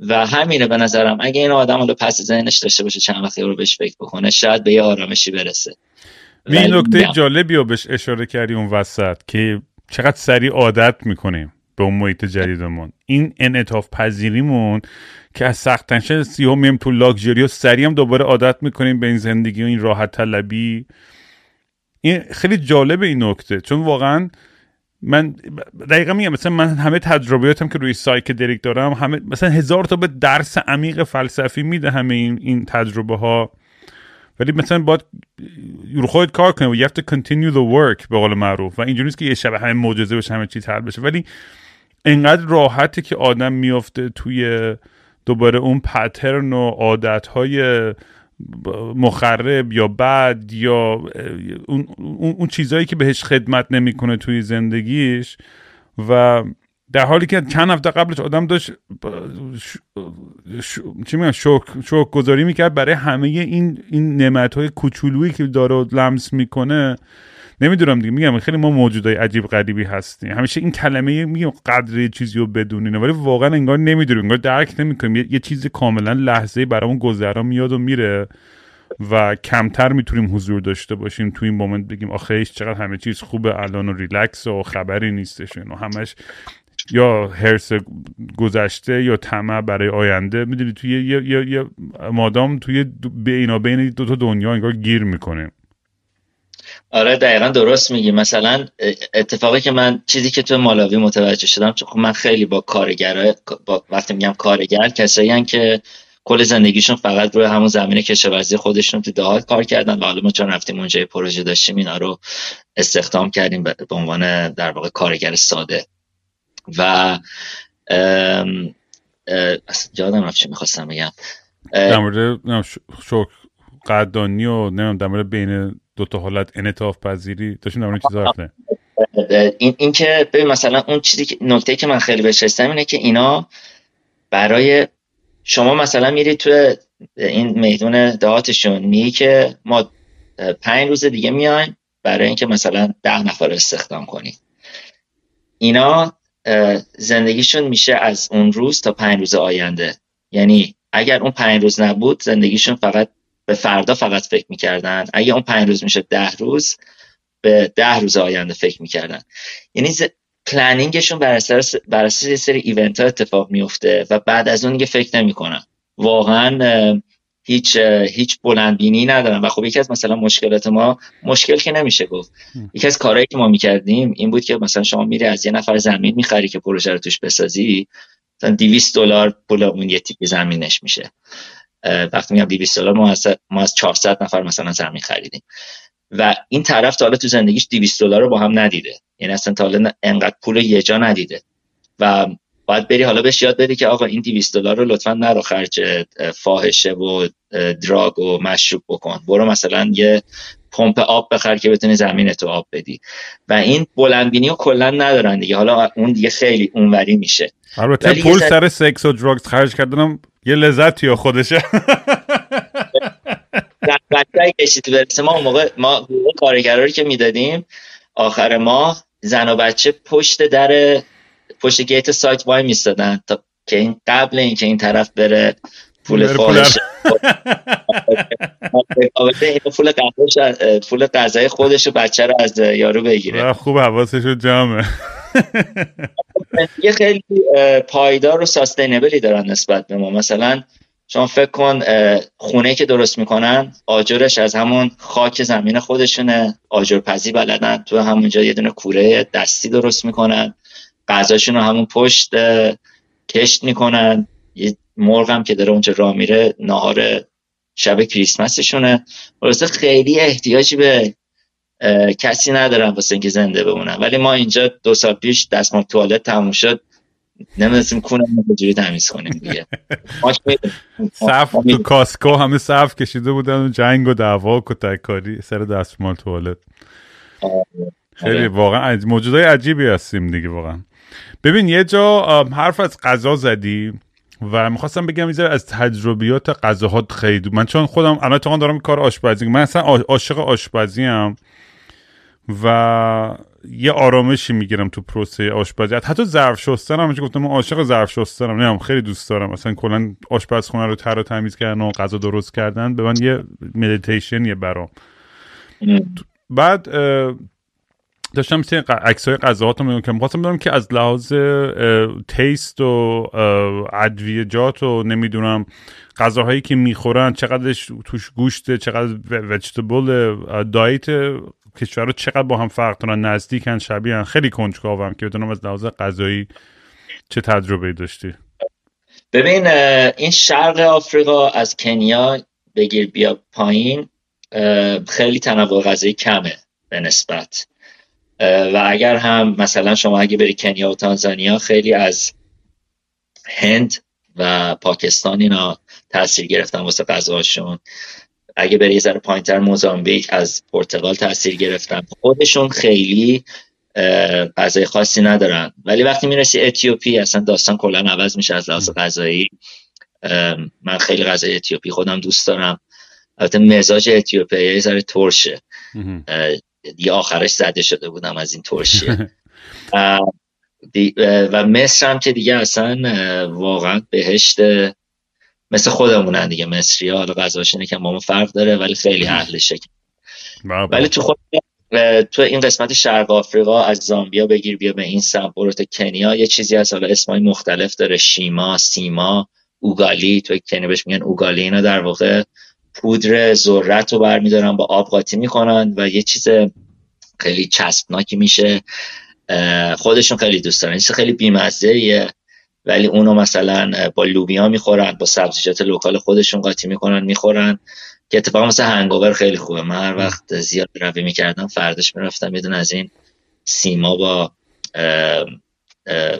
و همینه به نظرم. اگه این آدم رو پس ذهنش داشته باشه چند وقتی رو بهش فکر بکنه شاید به یه آرامشی برسه. این نکته جالبی رو بهش اشاره کردی اون وسط که چقدر سریع عادت می‌کنیم به اون محیط جدیدمون. این انعطاف پذیریمون که از سخت تنشن سی هم میم تو لاکچری و سریع هم دوباره عادت می‌کنیم به این زندگی و این راحت طلبی. این خیلی جالب این نکته چون واقعا من دقیقا میگم مثلا من همه تجربیاتم که روی psychedelic دارم همه مثلا هزار تا به درس عمیق فلسفی میده همه این این تجربه ها ولی مثلا باید رو خودت کار کنی و you have to continue the work به قول معروف. و اینجوری نیست که یه شب همه معجزه بشه همه چیز حل بشه. ولی انقدر راحته که آدم میافته توی دوباره اون پترن و عادت های مخرب یا بد یا اون, اون چیزهایی که بهش خدمت نمی‌کنه توی زندگیش و در حالی که چند هفته قبلش آدم داشت چی میگن شوک, گذاری می‌کرد برای همه این این نعمت های کوچولویی که داره لمس می‌کنه. نمی‌دونم دیگه میگم خیلی ما موجودای عجیب غریبی هستیم. همیشه این کلمه میگم قدر چیزی رو بدونین ولی واقعا انگار نمی‌دونیم انگار درک نمی‌کنیم. یه،, یه چیز کاملا لحظه برامون گذرا میاد و میره و کمتر می‌تونیم حضور داشته باشیم تو این moment. بگیم آخه چقدر همه چیز خوبه الان و ریلکس و خبری نیستش و همش یا هرس گذشته یا طمع برای آینده. می‌دونی توی یه, یه،, یه مادام توی بینا بین دو تا دنیا انگار گیر می‌کنه. آره دقیقا درست میگی. مثلا اتفاقی که من چیزی که تو مالاوی متوجه شدم چون خب من خیلی با کارگر با وقتی میگم کارگر کسایی که کل زندگیشون فقط روی همون زمین کشاورزی خودشون تو دهات کار کردن و حالا ما چون رفتیم اونجا پروژه داشتیم اینا رو استخدام کردیم به عنوان در واقع کارگر ساده. و یادم رفت چی می‌خواستم بگم. در مورد قدانی و نمی‌دونم در مورد بین دو تا حالت انعطاف پذیری داشتیم در چیزا این این که ببین مثلا اون چیزی که نکته که من خیلی بهش رسیدم اینه که اینا برای شما مثلا میری تو این میدون دهاتشون میگی که ما پنج روز دیگه میایم برای اینکه مثلا ده نفر استخدام کنیم اینا زندگیشون میشه از اون روز تا پنج روز آینده. یعنی اگر اون پنج روز نبود زندگیشون فقط به فردا فقط فکر می‌کردن. اگر اون پنج روز میشه ده روز به ده روز آینده فکر می‌کردن. یعنی پلنینگشون بر اساس بر اساس یه سری ایونت ها اتفاق میفته و بعد از اون دیگه فکر نمی‌کنن. واقعا هیچ هیچ بلندبینی ندارن. و خب یکی از مثلا مشکلات ما مشکل که نمیشه گفت. یکی از کارهایی که ما می‌کردیم این بود که مثلا شما میری از یه نفر زمین می‌خری که پروژه رو توش بسازی مثلا 200 دلار پول اون یه تیپ زمینش میشه. وقتی میگم 200 دلار ما از ما از 400 نفر مثلا زمین خریدیم. و این طرف تا حالا تو زندگیش 200 دلار رو با هم ندیده. یعنی اصلا تا حالا انقدر پول یه جا ندیده. و باید بری حالا بهش یاد بدی که آقا این 200 دلار رو لطفا نرو خرج فاحشه و دراگ و مشروب بکن. برو مثلا یه پمپ آب بخر که بتونی زمین تو آب بدی. و این بلندبینی رو کلا ندارن دیگه. حالا اون دیگه خیلی اونوری میشه. البته پول سر سکس و دراگز خرج کردنم یه لذت یا خودشه. بچه کشید برسه ما موقع ما کارگرا که می‌دادیم آخر ماه زن و بچه پشت در پشت گیت سایت وای میستادن تا که این قبل اینکه این طرف بره پول فاحش پول *laughs* پول غذای خودش و بچه رو از یارو بگیره. خوب حواسش رو جمعه. *laughs* یه خیلی پایدار و ساستینبلی دارن نسبت به ما. مثلا شما فکر کن خونه که درست می‌کنن آجرش از همون خاک زمین خودشونه. آجرپزی بلدن. تو همونجا یه دونه کوره دستی درست می‌کنن. غذاشون رو همون پشت کشت می‌کنن. یه مرغ هم که داره اونجا راه میره نهار شب کریسمسشونه. واسه خیلی احتیاجی به کسی ندارن واسه اینکه زنده بمونن. ولی ما اینجا دو سال پیش دستمال توالت تموم شد. نمی‌دونستیم کونه چجوری تمیز کنیم دیگه. صف تو کاسکو همه صف کشیده بودن و جنگ و دعوا و کتککاری سر دستمال توالت. خیلی آره. واقعا موجودای عجیبی هستیم دیگه واقعا. ببین یه جا حرف از غذا زدی و می‌خواستم بگم می‌ذاره از تجربیات غذاها خیلی. من چون خودم الان دارم کار آشپزی من اصلا عاشق آشپزی هم و یه آرامشی می‌گیرم تو پروسه آشپزی. حتی ظرف شستن هم گفتم من عاشق ظرف شستنم نه خیلی دوست دارم. مثلا کلا آشپزخونه رو تر و تمیز کردن و غذا درست کردن. به من یه مدیتیشن یه برام بعد داشتم مثل عکس های غذاهات رو که می‌خواستم بدونم که از لحاظ taste و ادویجات و نمی‌دونم غذاهایی که می‌خورن چقدرش توش گوشته چقدر vegetable diet کشور چقدر با هم فرق دارن نزدیکن شبیه خیلی کنجکاوم که بدونم از لحاظ غذایی چه تجربه داشتی؟ ببین این شرق آفریقا از کنیا بگیر بیا پایین خیلی تنوع غذایی کمه به نسبت. و اگر هم مثلا شما اگه بری کنیا و تانزانیا خیلی از هند و پاکستان اینا تاثیر گرفتن واسه غذاشون اگه بری یه ذره پایینتر موزامبیک از پرتغال تاثیر گرفتن. خودشون خیلی غذای خاصی ندارن. ولی وقتی می‌رسی اتیوپی اصلا داستان کلا عوض میشه از لحاظ غذایی. من خیلی غذای اتیوپی خودم دوست دارم. البته مزاج اتیوپی یه ذره ترشه. دیگه آخرش زده شده بودم از این ترشیه. *laughs* و مصر هم که دیگه اصلا واقعا بهشت مثل خودمونن دیگه مصری ها حالا غذاش اینه که ما فرق داره ولی خیلی اهلشه ولی تو خود تو این قسمت شرق آفریقا از زامبیا بگیر بیا به این سمت برو کنیا. یه چیزی از حالا اسمای مختلف داره شیما سیما اوگالی. تو کنیا بهش میگن اوگالی. اینا در واقع پودر ذرت رو برمیدارن با آب قاطی می‌کنن و یه چیز خیلی چسبناکی میشه. خودشون خیلی دوست دارن. این خیلی بیمزه ولی اونو مثلا با لوبیا می‌خورن با سبزیجات لوکال خودشون قاطی می‌کنن می‌خورن که اتفاقا مثل هنگوور خیلی خوبه. من هر وقت زیاد روی می‌کردم فردش می‌رفتم یه از این سیما با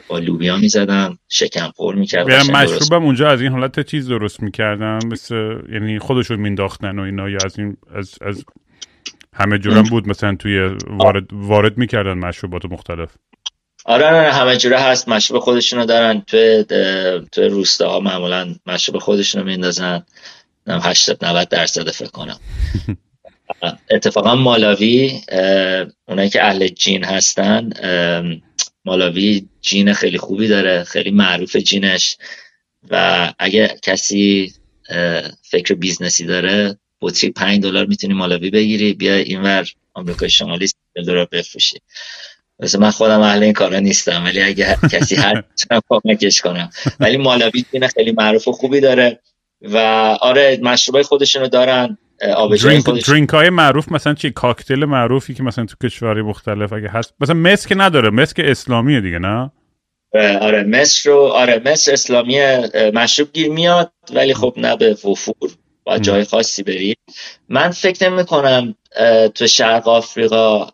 با لوبیا می‌زدم شکم پر می‌کردم مشروبم اونجا از این حالت چیز درست می‌کردن مثل یعنی خودشون مینداختن و اینا یا از این از, از همه جورم بود مثلا توی وارد, وارد می‌کردن مشروبات مختلف. آره نه همه جوره هست. مشروب خودشونو دارن توی توی روستاها معمولا مشروب خودشونو میندازن. 80 90 درصد فکر کنم. *laughs* اتفاقا مالاوی اونایی که اهل جین هستن مالاوی جین خیلی خوبی داره. خیلی معروف جینش. و اگه کسی فکر business ی داره بطری 5 دلار می‌تونی مالاوی بگیری. بیا اینور آمریکای شمالی دلار بفروشی. مثل من خودم اهل این کارا نیستم ولی اگه *laughs* کسی هر کمکش کنم. ولی مالاوی جین خیلی معروف و خوبی داره و آره مشروبای خودشونو دارن درینک, درینک های معروف مثلا چی؟ کاکتل معروفی که مثلا تو کشوری مختلف اگه هست. مثلا مس که نداره مس که اسلامیه دیگه نه؟ آره مصر رو آره مصر اسلامی مشروب گیر میاد ولی خب نه به وفور با جای خاصی بری. من فکر نمی کنم تو شرق آفریقا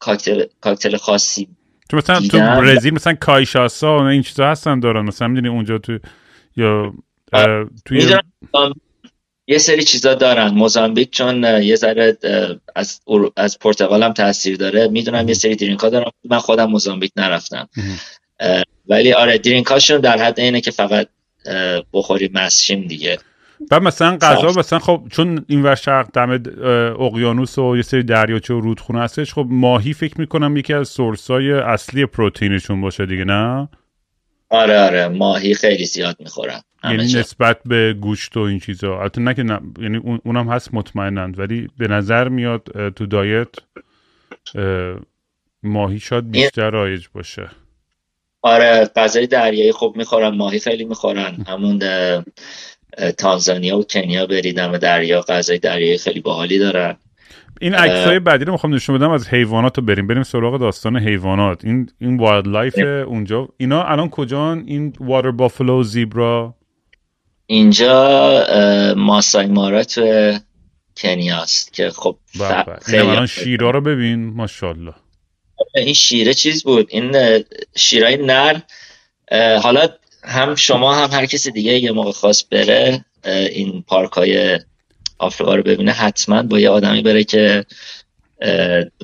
کاکتل, کاکتل خاصی تو مثلا تو برزیل مثلا کایشاسا و این چیزا هستن دارن. مثلا می‌دونی اونجا تو یا توی یه سری چیزا دارن. موزامبیک چون یه ذره از از پرتغال هم تاثیر داره. می‌دونم یه سری درینکا دارم من خودم موزامبیک نرفتم. ولی آره درینکاشون در حد اینه که فقط بخوری مسشیم دیگه. و مثلا غذا مثلا خب چون این ور شرق دم اقیانوس و یه سری دریاچه و رودخونه هستش خب ماهی فکر می‌کنم یکی از سورسای اصلی پروتئینشون باشه دیگه نه؟ آره آره. ماهی خیلی زیاد می‌خورم یعنی نسبت به گوشت و این چیزا. البته نه که یعنی اونم هست مطمئنند ولی به نظر میاد تو دایت ماهی شاید بیشتر رایج باشه. آره غذای دریایی خوب می‌خورن ماهی خیلی می‌خورن. همون تانزانیا و کنیا بریدم و دریا غذای دریایی خیلی باحالی دارن. این عکس های بعدی رو می‌خوام نشون بدم از حیوانات رو بریم. بریم سراغ داستان حیوانات. این این wildlife اونجا. اینا الان کجان؟ این water buffalo zebra اینجا ماسای مارا تو کنیاست که خب بله، بله. خیلی الان شیرا رو ببین. ماشاءالله. این شیره چیز بود؟ این شیرای نر. حالا هم شما هم هر کسی دیگه یه موقع خواست بره این پارک های آفریقا رو ببینه حتما با یه آدمی بره که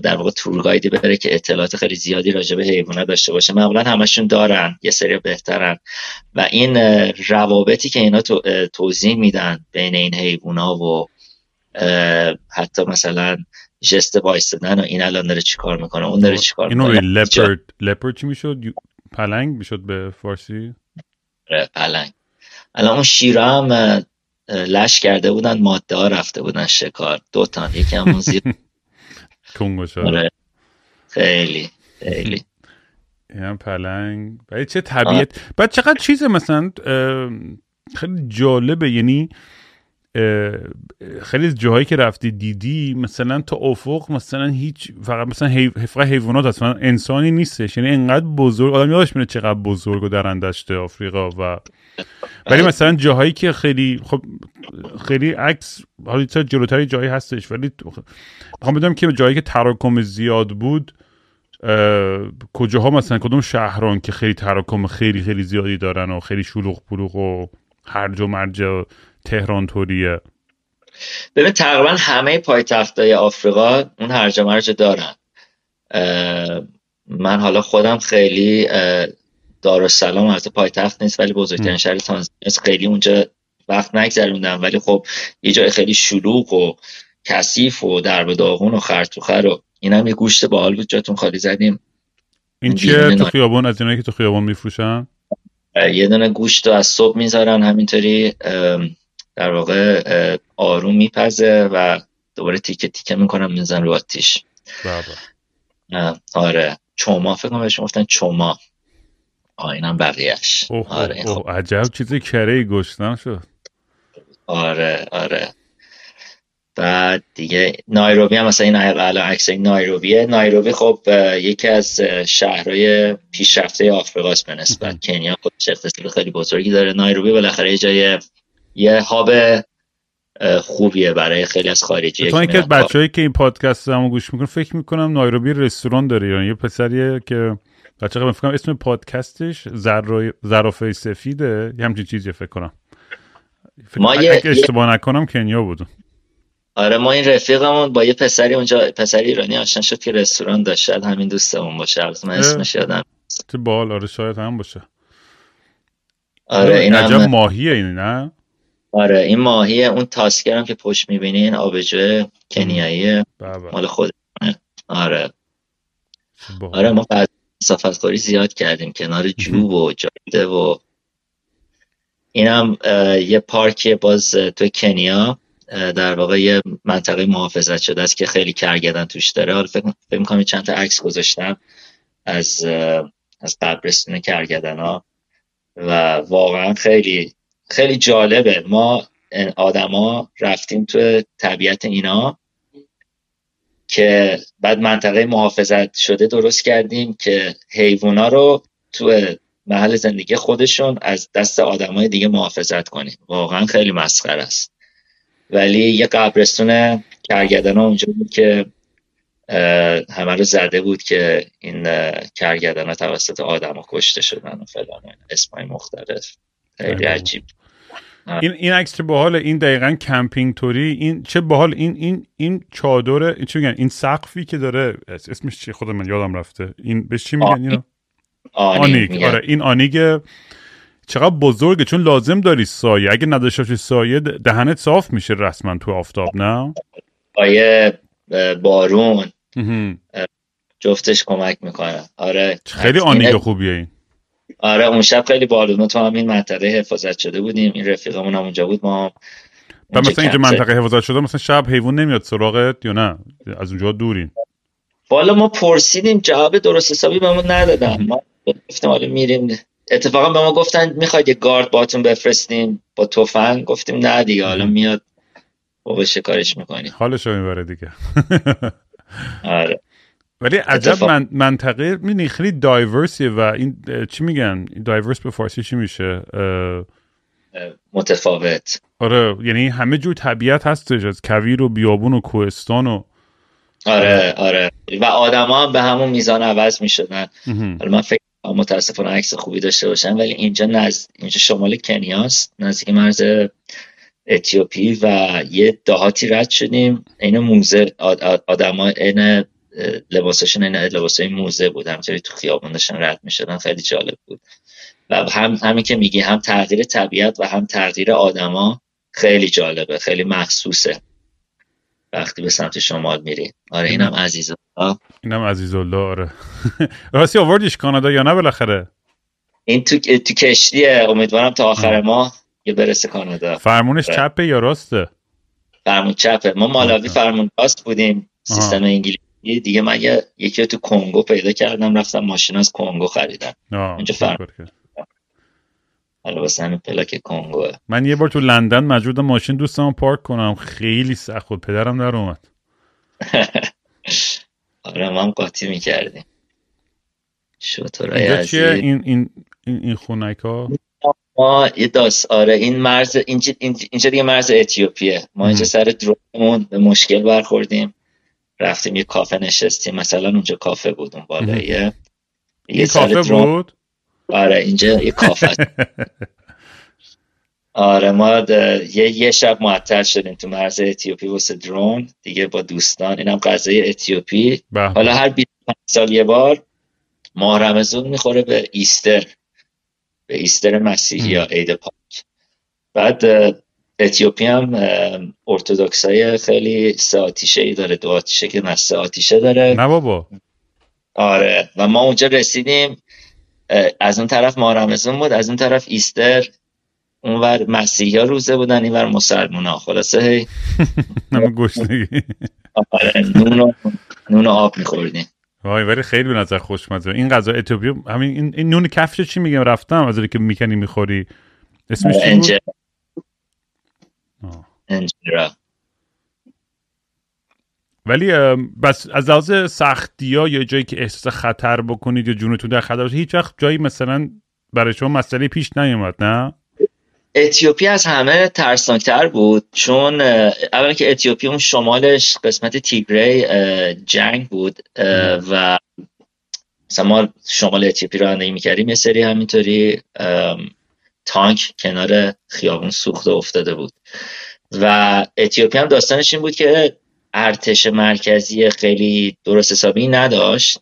در واقع تورگایدی بره که اطلاعات خیلی زیادی راجع به حیوانات داشته باشه. معمولا همشون دارن یه سری بهترن. و این روابطی که اینا توضیح میدن بین این حیوونا و حتی مثلا جست وایستدن و این الان داره چیکار می‌کنه اون داره چیکار می‌کنه. اینو لپرد لپرد چی می‌شد؟ پلنگ می‌شد به فارسی؟ پلنگ. الان اون شیره هم لش کرده بودن ماده ها رفته بودن شکار. دو تا یکی همون زیر. *laughs* آره. خیلی خیلی. *laughs* هم پلنگ. برای چه طبیعت؟ بعد چقدر چیزه مثلا خیلی جالبه. یعنی خیلی جاهایی که رفتی دیدی مثلا تا افق مثلا هیچ فقط مثلا حیو... فقط حیوانات هست انسانی نیستش. یعنی انقدر بزرگ آدم یادش میره چقدر بزرگ و درندشته آفریقا و ولی مثلا جاهایی که خیلی خب خیلی عکس حالا جلوتری جایی هستش ولی می‌خوام بدونم که جایی که تراکم زیاد بود کجاها مثلا؟ کدوم شهران که خیلی تراکم خیلی خیلی زیادی دارن و خیلی شلوغ بلوغ و هرج و مرج تهران طوریه ببین تقریبا همه پایتختهای آفریقا اون هرج و مرج دارن. من حالا خودم خیلی دارالسلام از پایتخت نیست ولی بزرگترین شهر تانزانیا خیلی اونجا وقت نگذروندم ولی خب یه جای خیلی شلوغ و کثیف و درب داغون و خرطوخر و اینم یه گوشت باحال بود جاتون خالی زدیم. این چیه؟ تو خیابون از اینایی که تو خیابون میفروشن؟ یه دونه گوشت رو از صبح می‌ذارن همینطوری در واقع آروم میپزه و دوباره تیکه تیکه می‌کنم میزن رو آتیش. بابا آره. چوما فکر کنم بهش گفتن چوما آه اینم بقیهش آره اوه عجب چیز کره گشتم شد. آره آره. بعد دیگه نایروبی هم مثلا این الان عکس نایروبیه. نایروبی خب یکی از شهرهای پیشرفته آفریقاست به نسبت. کنیا خودش اقتصاد خیلی بزرگی داره. نایروبی بالاخره یه جای یه هاب خوبیه برای خیلی از خارجی تو اینکه بچه‌ای که این پادکست رو گوش می‌کنن فکر می‌کنم نایروبی رستوران داره یعنی یه پسریه که بچه فکر کنم اسم پادکستش زرافه سفیده. یه همچین چیزی فکر کنم. فکر ما یه اشتباه نکنم کنیا بود. آره ما این رفیقمون با یه پسری اونجا پسری ایرانی آشنا شد که رستوران داشت. شاید همین دوستمون باشه. البته من اسمش یادم تو بال آره شاید هم باشه. آره این هم... ماهیه این نه؟ آره این ماهیه اون تاسکرم که پشت می‌بینین آبجو کنیاییه مال خود. آره. آره ما مسافت خوری زیاد کردیم کنار جوب و جاده و اینم یه پارک باز تو کنیا در واقع یه منطقه محافظت شده است که خیلی کرگدن توش داره. حالا فکر می‌کنم چند تا عکس گذاشتم از از قبرستون کرگدن ها و واقعا خیلی خیلی جالبه. ما آدما رفتیم تو طبیعت اینا که بعد منطقه محافظت شده درست کردیم که حیوونا رو تو محل زندگی خودشون از دست آدمای دیگه محافظت کنیم. واقعا خیلی مسخره است. ولی یه قبرستون کرگدن اونجا بود که همه رو زده بود که این کرگدن ها توسط آدم ها کشته شدن و فلان اسمای مختلف. خیلی عجیب. این این عکس چه باحال این دقیقا کمپینگ توری این چه باحال این این این چادر چی میگن؟ این سقفی که داره اسمش چی؟ خود من یادم رفته. این به چی میگن اینو؟ awning, آره این awning چقدر بزرگه. چون لازم داری سایه. اگه نداشته سایه دهنت صاف میشه رسما تو آفتاب نه؟ آیه بارون. جفتش کمک می‌کنه. آره. خیلی آنیگ خوبیه این. آره اون شب خیلی بالونه تو همین منطقه حفاظت شده بودیم. این رفیقمون هم اونجا بود. ما و مثلا اینجا منطقه حفاظت شده مثلا شب حیوان نمیاد سراغت یا نه؟ از اونجا دورین. بالا ما پرسیدیم جواب درست حسابی بهمون ندادن. ما گفتیم حالا میریم. اتفاقا به ما گفتن می‌خواید یه گارد باتون بفرستیم با تفنگ؟ گفتیم نه دیگه حالا میاد بابا شکارش می‌کنیم حالشو می‌بره دیگه. *laughs* آره. ولی عجب من منطقه می خیلی دایورسیه و این چی میگن؟ دایورس به فارسی چی میشه؟ متفاوت. آره یعنی همه جور طبیعت هستش از کویر و بیابون و کوهستان و آره آره. و آدما هم به همون میزان عوض می‌شدن. حالا من فکر متاسفانه عکس خوبی داشته باشن ولی اینجا نزد اینجا شمال کنیاست نزدیک مرز اتیوپی و یه دهاتی رد شدیم. این موزه آدما این لباسشون این لباسای موزه بود. همچنین تو خیابون داشتن رد می‌شدن. خیلی جالب بود. و هم همین که میگی هم تغییر طبیعت و هم تغییر آدما خیلی جالبه. خیلی مخصوصه. وقتی به سمت شمال میری. آره اینم عزیز الله اینم عزیز الله آره. *laughs* راستی آوردیش کانادا یا نه بالاخره؟ این تو, تو کشتیه. امیدوارم تا آخر ماه یه برسه کانادا. فرمونش چپه یا راسته؟ فرمون چپه. ما مالاوی فرمون راست بودیم. سیستم انگلیسی یه دیگه من یه یکی تو کنگو پیدا کردم رفتم ماشین از کنگو خریدم. اینجا فرق حالا واسه پلاک کنگو من یه بار تو لندن مجبور ماشین دوستم پارک کنم. خیلی سخت بود. پدرم در اومد. *laughs* آره ما هم قاطی می‌کردیم. شطورای چیه؟ این این این, این خونک ها ما یه داست آره این مرز اینجا, اینجا دیگه مرز اتیوپیه. ما اینجا سر درونمون به مشکل برخوردیم. رفتیم یه کافه نشستیم. مثلا اونجا کافه بود اون بالاییه یه کافه بود؟ آره اینجا یه کافه. *laughs* آره ما یه, یه شب معطل شدیم تو مرز اتیوپی واسه درون. دیگه با دوستان اینم غذای اتیوپی. حالا هر 25 سال یه بار ماه رمزون می‌خوره به Easter. به Easter مسیحی یا عید پاک. بعد اتیوپی هم ارتودکس های خیلی سه آتیشه ای داره. دو آتیشه که نه سه آتیشه داره. نه بابا. آره. و ما اونجا رسیدیم. از اون طرف ماه رمزون بود. از اون طرف Easter. اونور مسیحی ها روزه بودن. اینور مسلمان ها خلاصه *laughs* *laughs* هی آره. نون نون آب میخوردیم. وای ولی خیلی به نظر خوشمزه. این غذا اتیوپی همین این, این نون کفش چی میگم؟ رفتم از که می‌کنی می‌خوری. اسمش چی انجرا ولی بس از لحاظ سختی ها یا جایی که احساس خطر بکنید یا جونتون در خطر هیچ وقت جایی مثلا برای شما مسئله پیش نیومد نه؟ اتیوپی از همه ترسناکتر بود چون اولا که اتیوپی اون شمالش قسمت تیگری جنگ بود و مثلا ما شمال اتیوپی رانندگی می‌کردیم یه سری همینطوری تانک کنار خیابون سوخته افتاده بود. و اتیوپی هم داستانش این بود که ارتش مرکزی خیلی درست حسابی نداشت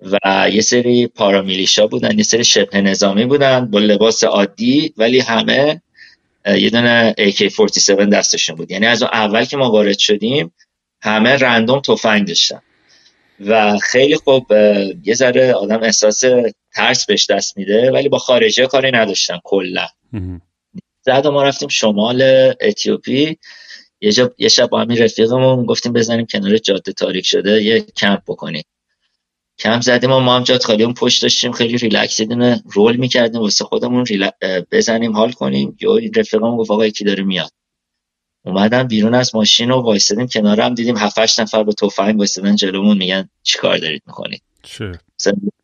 و یه سری پارامیلیشا بودن یه سری شبه نظامی بودن با لباس عادی ولی همه یه دونه AK47 دستشون بود. یعنی از اول که ما وارد شدیم همه random تفنگ داشتن. و خیلی خوب یه ذره آدم احساس ترس بهش دست میده ولی با خارجی کاری نداشتن کلا. زد ما رفتیم شمال اتیوپی. یه, یه شب با همین رفیقمون گفتیم بزنیم کنار جاده تاریک شده یه کمپ بکنیم. کمپ زدیم و ما هم جات خالی اون پشت داشتیم خیلی ریلکس دیدیم roll می‌کردیم واسه خودمون بزنیم حال کنیم. یا رفیقمون گفت آقا یکی داره میاد. اومدم بیرون از ماشین و وایسادیم کنارم دیدیم 7 نفر با تفنگ وایسادن جلومون میگن چیکار دارید می‌کنید؟ چه؟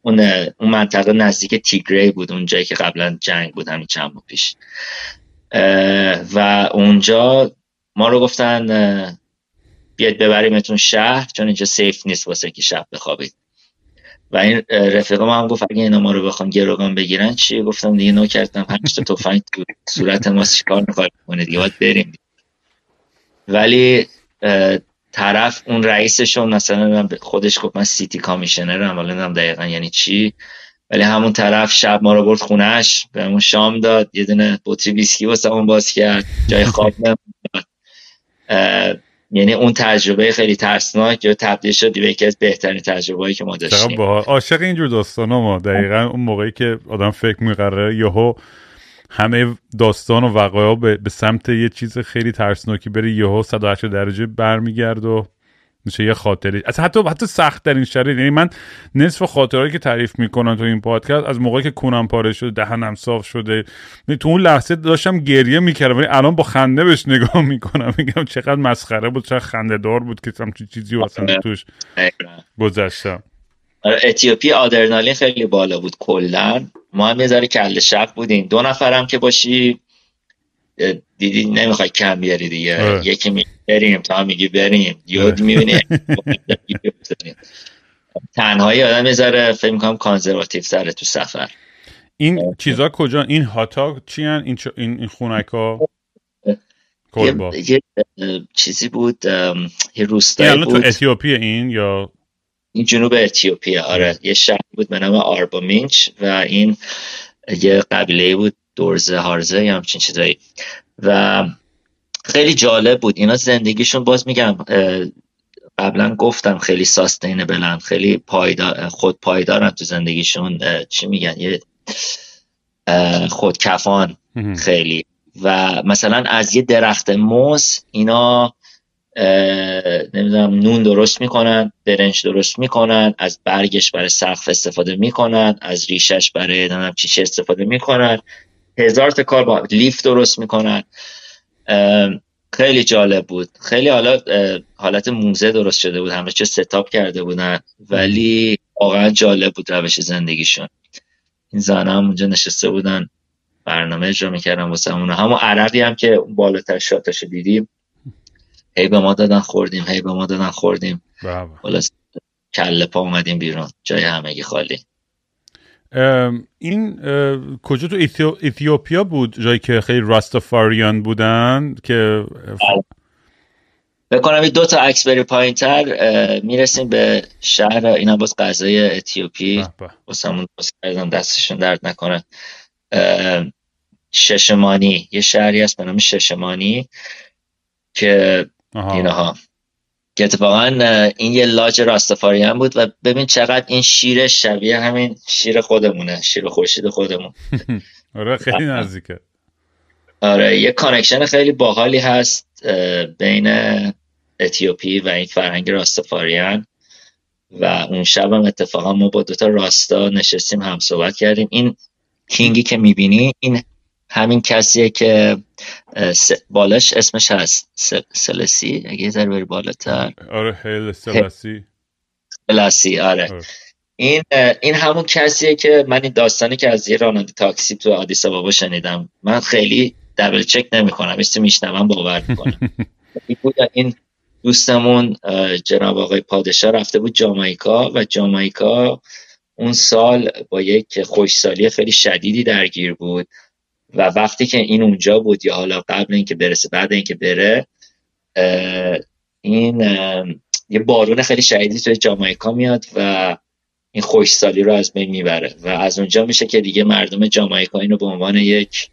اون اون منطقه نزدیک تیگری بود اون جایی که قبلا جنگ بود همین چند ماه پیش. و اونجا ما رو گفتن بیاد ببریمتون شهر چون اینجا سیف نیست واسه که شب بخوابید. و این رفیقم هم گفت اگه اینا ما رو بخوام گروگان بگیرن چی؟ گفتم دیگه نو کردم. پنج تا تفنگ تو صورت ما چیکار می‌خواد کنه دیگه باید بریم. ولی طرف اون رئیسشون مثلا خودش گفت من سیتی کامیشنرم ولی نمی‌دونم دقیقا یعنی چی. ولی همون طرف شب ما رو برد خونش همون شام داد یه دونه بطری ویسکی واسه اون باز کرد جای خواب *laughs* نمی‌داد یعنی اون تجربه خیلی ترسناک یا تبدیل شد به یکی از بهترین تجربه که ما داشتیم. عاشق اینجور داستان ما. دقیقا اون موقعی که آدم فکر میقرره یهو همه داستان و وقایع به،, به سمت یه چیز خیلی ترسناکی بره یهو 180 درجه برمیگرد و میشه یه خاطری. از حتی حتی سخت در این شرایط یعنی من نصف خاطرهایی که تعریف می‌کنم تو این پادکست از موقعی که کونم پاره شده دهنم صاف شده تو اون لحظه داشتم گریه می‌کردم ولی الان با خنده بهش نگاه *laughs* می‌کنم میگم چقدر مسخره بود چقدر خنده دار بود که همچین چیزی واسه آره. توش گذشتم. آره، اتیوپی آدرنالین خیلی بالا بود کلا. ما هم یه ذره کل شب بودیم. دو نفرم که باشی دیدی نمی‌خوای کم بیاری دیگه. آه. یکی می بریم تا میگی بریم. یود می‌بینی؟ *laughs* تنهایی آدم می‌ذاره فکر می‌کنم کانزرواتیو سره تو سفر. این چیزا کجا؟ این هاتا چی هن؟ این, این, این خونک ها یه, چیزی بود یه روستایی بود تو اتیوپی این یا؟ این جنوب اتیوپی آره. یه شهر بود به نام آربا مینچ و این یه قبیله بود دورزه هارزه یا همچین چیزایی. و خیلی جالب بود. اینا زندگیشون باز میگم قبلا گفتم خیلی بلند خیلی پایدار خود پایدارن تو زندگیشون. چی میگن؟ یه خودکفان خیلی. و مثلا از یه درخت موز اینا نمی‌دونم نون درست می‌کنن برنج درست می‌کنن از برگش برای سقف استفاده می‌کنن از ریشش برای نمی‌دونم چیچه استفاده می‌کنن. هزار تا کار با لیف درست می‌کنن. خیلی جالب بود. خیلی حالا حالت موزه درست شده بود. همه چه ستاپ کرده بودن. ولی واقعا جالب بود روش زندگیشون. این زن هم اونجا نشسته بودن. برنامه اجرا می‌کردن واسه همون همون عرقی هم که بالاتر شاتش دیدیم. هی به ما دادن خوردیم هی به ما دادن خوردیم. خلاص کله پا اومدیم بیرون. جای همگی خالی. این کجا تو ایتیوپیا بود؟ جایی که خیلی راستافاریان بودن که بکنم دو تا عکس بری پایین تر می‌رسیم به شهر اینا باز غذای اتیوپی واسمون کردم دستشون درد نکنه. شاشمانی. یه شهری هست به نام شاشمانی که اینها. که اتفاقا این یه lodge Rastafarian بود و ببین چقدر این شیر شبیه همین شیر خودمونه شیر خورشید خودمون. *laughs* آره خیلی نزدیکه. آره یه connection خیلی باحالی هست بین اتیوپی و این فرهنگ Rastafarian و اون شب هم اتفاقا ما با دوتا راستا نشستیم هم صحبت کردیم. این کینگی که می‌بینی این همین کسیه که بالاش اسمش هست سلسی. اگه یه بری بالاتر. آره هیل سلسی سلسی آره. آره. این این همون کسیه که من این داستانی که از یه راننده تاکسی تو آدیس بابا شنیدم. من خیلی دبل چک نمی‌کنم. مثل میشنوم؟ باور می‌کنم. *laughs* این دوستمون جناب آقای پادشاه رفته بود جامایکا و جامایکا اون سال با یک خوشسالی خیلی شدیدی درگیر بود. و وقتی که این اونجا بود یا حالا قبل اینکه برسه بعد اینکه بره این یه بارون خیلی شدیدی توی جامایکا میاد و این خوشسالی رو از بین می‌بره و از اونجا میشه که دیگه مردم جامایکا اینو به عنوان یک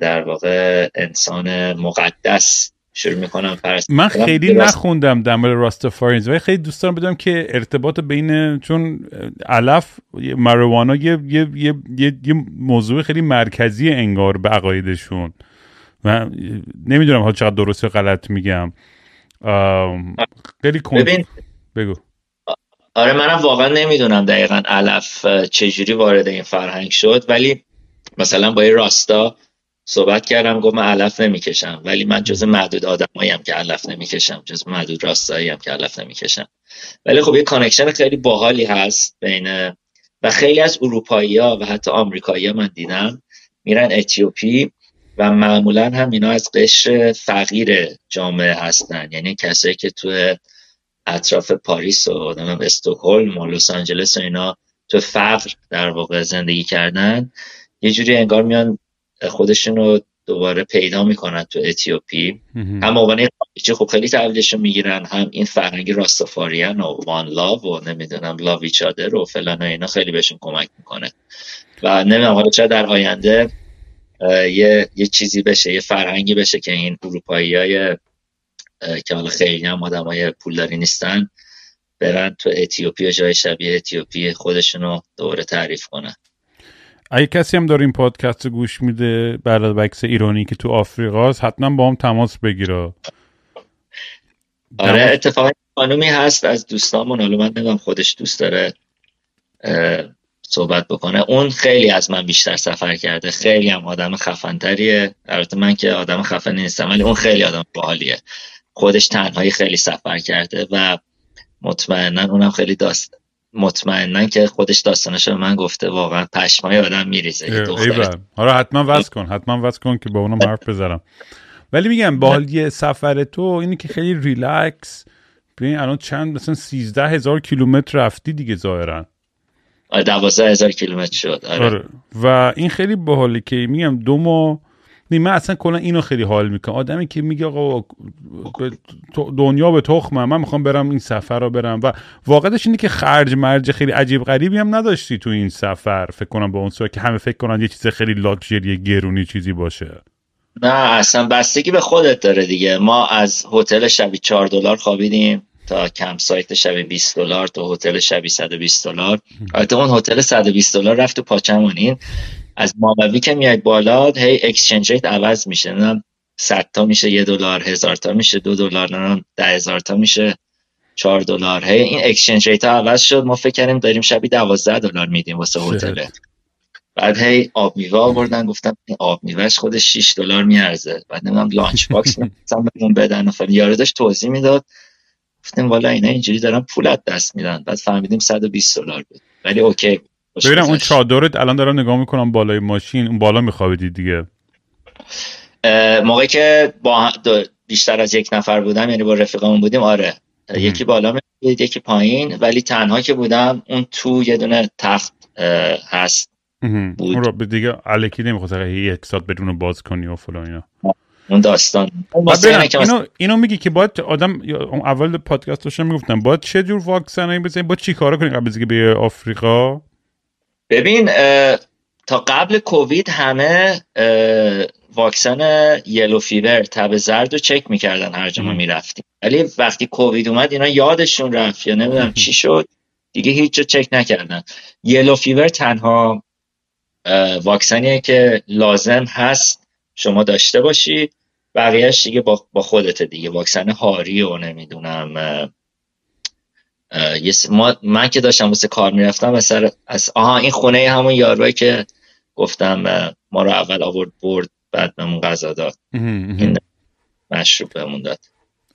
در واقع انسان مقدس شروع می‌کنم پرست من خیلی نخوندم در مورد راستافارینز ولی خیلی دوست دارم بدونم که ارتباط بین چون علف مروانا یه, یه،, یه،, یه موضوع خیلی مرکزی انگار به عقایدشون. و نمی‌دونم حالا چقدر درست یا غلط میگم. خیلی کن بگو. آره منم واقعا نمی‌دونم دقیقا علف چجوری وارد این فرهنگ شد. ولی مثلا با این Rasta صحبت کردم گفت من علف نمی‌کشم. ولی من جز معدود آدماییم که علف نمی‌کشم. جز معدود Rasta ییم که علف نمی‌کشم. ولی خب یه connection خیلی باحالی هست بین و خیلی از اروپایی ها و حتی آمریکایی من دیدم. میرن اتیوپی و معمولا هم اینا از قشر فقیر جامعه هستن. یعنی کسایی که تو اطراف پاریس و استکهلم و لس آنجلس و اینا تو فقر در واقع زندگی کردن یه جوری انگار میان خودشون رو دوباره پیدا می‌کنن تو اتیوپی. هم عنوان خب خیلی تحویلشون می‌گیرن هم این فرهنگ راستافاریان و وان لاو و نمی‌دونم لاوی چادر و فلان و اینا خیلی بهشون کمک می‌کنه. و نمی‌دونم حالا چرا در آینده یه،, یه چیزی بشه یه فرهنگی بشه که این اروپایی های که حالا خیلی هم آدم های پولداری نیستن برن تو اتیوپی جای شبیه اتیوپی خودشونو دوباره تعریف کنن. اگه کسی هم داره این پادکست گوش میده برای بکس ایرانی که تو آفریقاست حتما با هم تماس بگیره. آره اتفاقا خانومی هست از دوستامون حالا من نمی‌دونم خودش دوست داره صحبت بکنه. اون خیلی از من بیشتر سفر کرده. خیلی هم آدم خفنتریه. البته من که آدم خفن نیستم ولی اون خیلی آدم باحالیه. خودش تنهایی خیلی سفر کرده و مطمئنا اونم خیلی داست مطمئنا که خودش داستانش به من گفته. واقعا پشمای آدم میریزه حالا حتما وز کن حتما وز کن که با اونم حرف بذارم ولی میگم با یه سفر تو اینی که خیلی ریلکس. ببین الان چند؟ مثلا 13 هزار کیلومتر رفتی دیگه ظاهرا. آره 12 هزار کیلومتر شد. آره. آره. و این خیلی باحاله که میگم دو ماه من اصلا کلا اینو خیلی حال می‌کنم آدمی که میگه آقا دنیا به تخمه من می‌خوام برم این سفر رو برم. و واقعش اینه که خرج مرج خیلی عجیب غریبی هم نداشتی تو این سفر فکر کنم به اون که همه فکر کنن یه چیز خیلی لاکچری گرونی چیزی باشه. نه اصلا بستگی به خودت داره دیگه. ما از هتل شبی 4 دلار خوابیدیم تا کم سایت شبی 20 دلار تا هتل شبی 120 دلار. البته اون هتل 120 دلار رفت تو پاچمون این از ماموی که میاد بالا هی exchange rate عوض میشه. صد تا میشه یه دلار هزار تا میشه دو دلار ده هزار تا میشه چهار دلار. هی این exchange rate عوض شد. ما فکر کردیم داریم شبی دوازده دلار میدیم واسه هتل. بعد هی آب میوه آوردن گفتم این آب میوهش خودش 6 دلار میارزه. بعد نمی‌دونم lunch box *laughs* مثلا بهمون بدن و یارو داشت توضیح می‌داد. گفتیم والا اینا اینجوری دارن پولت دست میدن. بعد فهمیدیم 120 دلار بود. ولی OK ببینم اون چادرت الان دارم نگاه می‌کنم بالای ماشین اون بالا میخوابیدی دیگه. موقعی که با بیشتر از یک نفر بودم یعنی با رفیقمون بودیم آره. یکی بالا می‌دید یکی پایین ولی تنها که بودم اون تو یه دونه تخت هست. بود. اون رو به دیگه علکی نمی‌خواست یک ساعت بدون باز کنی و فلان اینا. اون داستان. اینو, اینو میگی که باید آدم اول پادکست داشتم می‌گفتم باید چه جور واکسنایی بزنیم؟ باید چی کارا کنیم قبل از به آفریقا؟ ببین تا قبل کووید همه واکسن yellow fever تب زرد رو چک می‌کردن هر جا ما می‌رفتیم. ولی وقتی کووید اومد اینا یادشون رفت یا نمی‌دونم چی شد دیگه هیچ جا چک نکردن. yellow fever تنها واکسنیه که لازم هست شما داشته باشی بقیهش دیگه با, با خودت دیگه. واکسن هاری و نمی‌دونم من که داشتم واسه کار می‌رفتم سر از آها این خونه همون یاروی که گفتم ما رو اول آورد برد بعد بهمون غذا داد. این مشروب بهمون داد.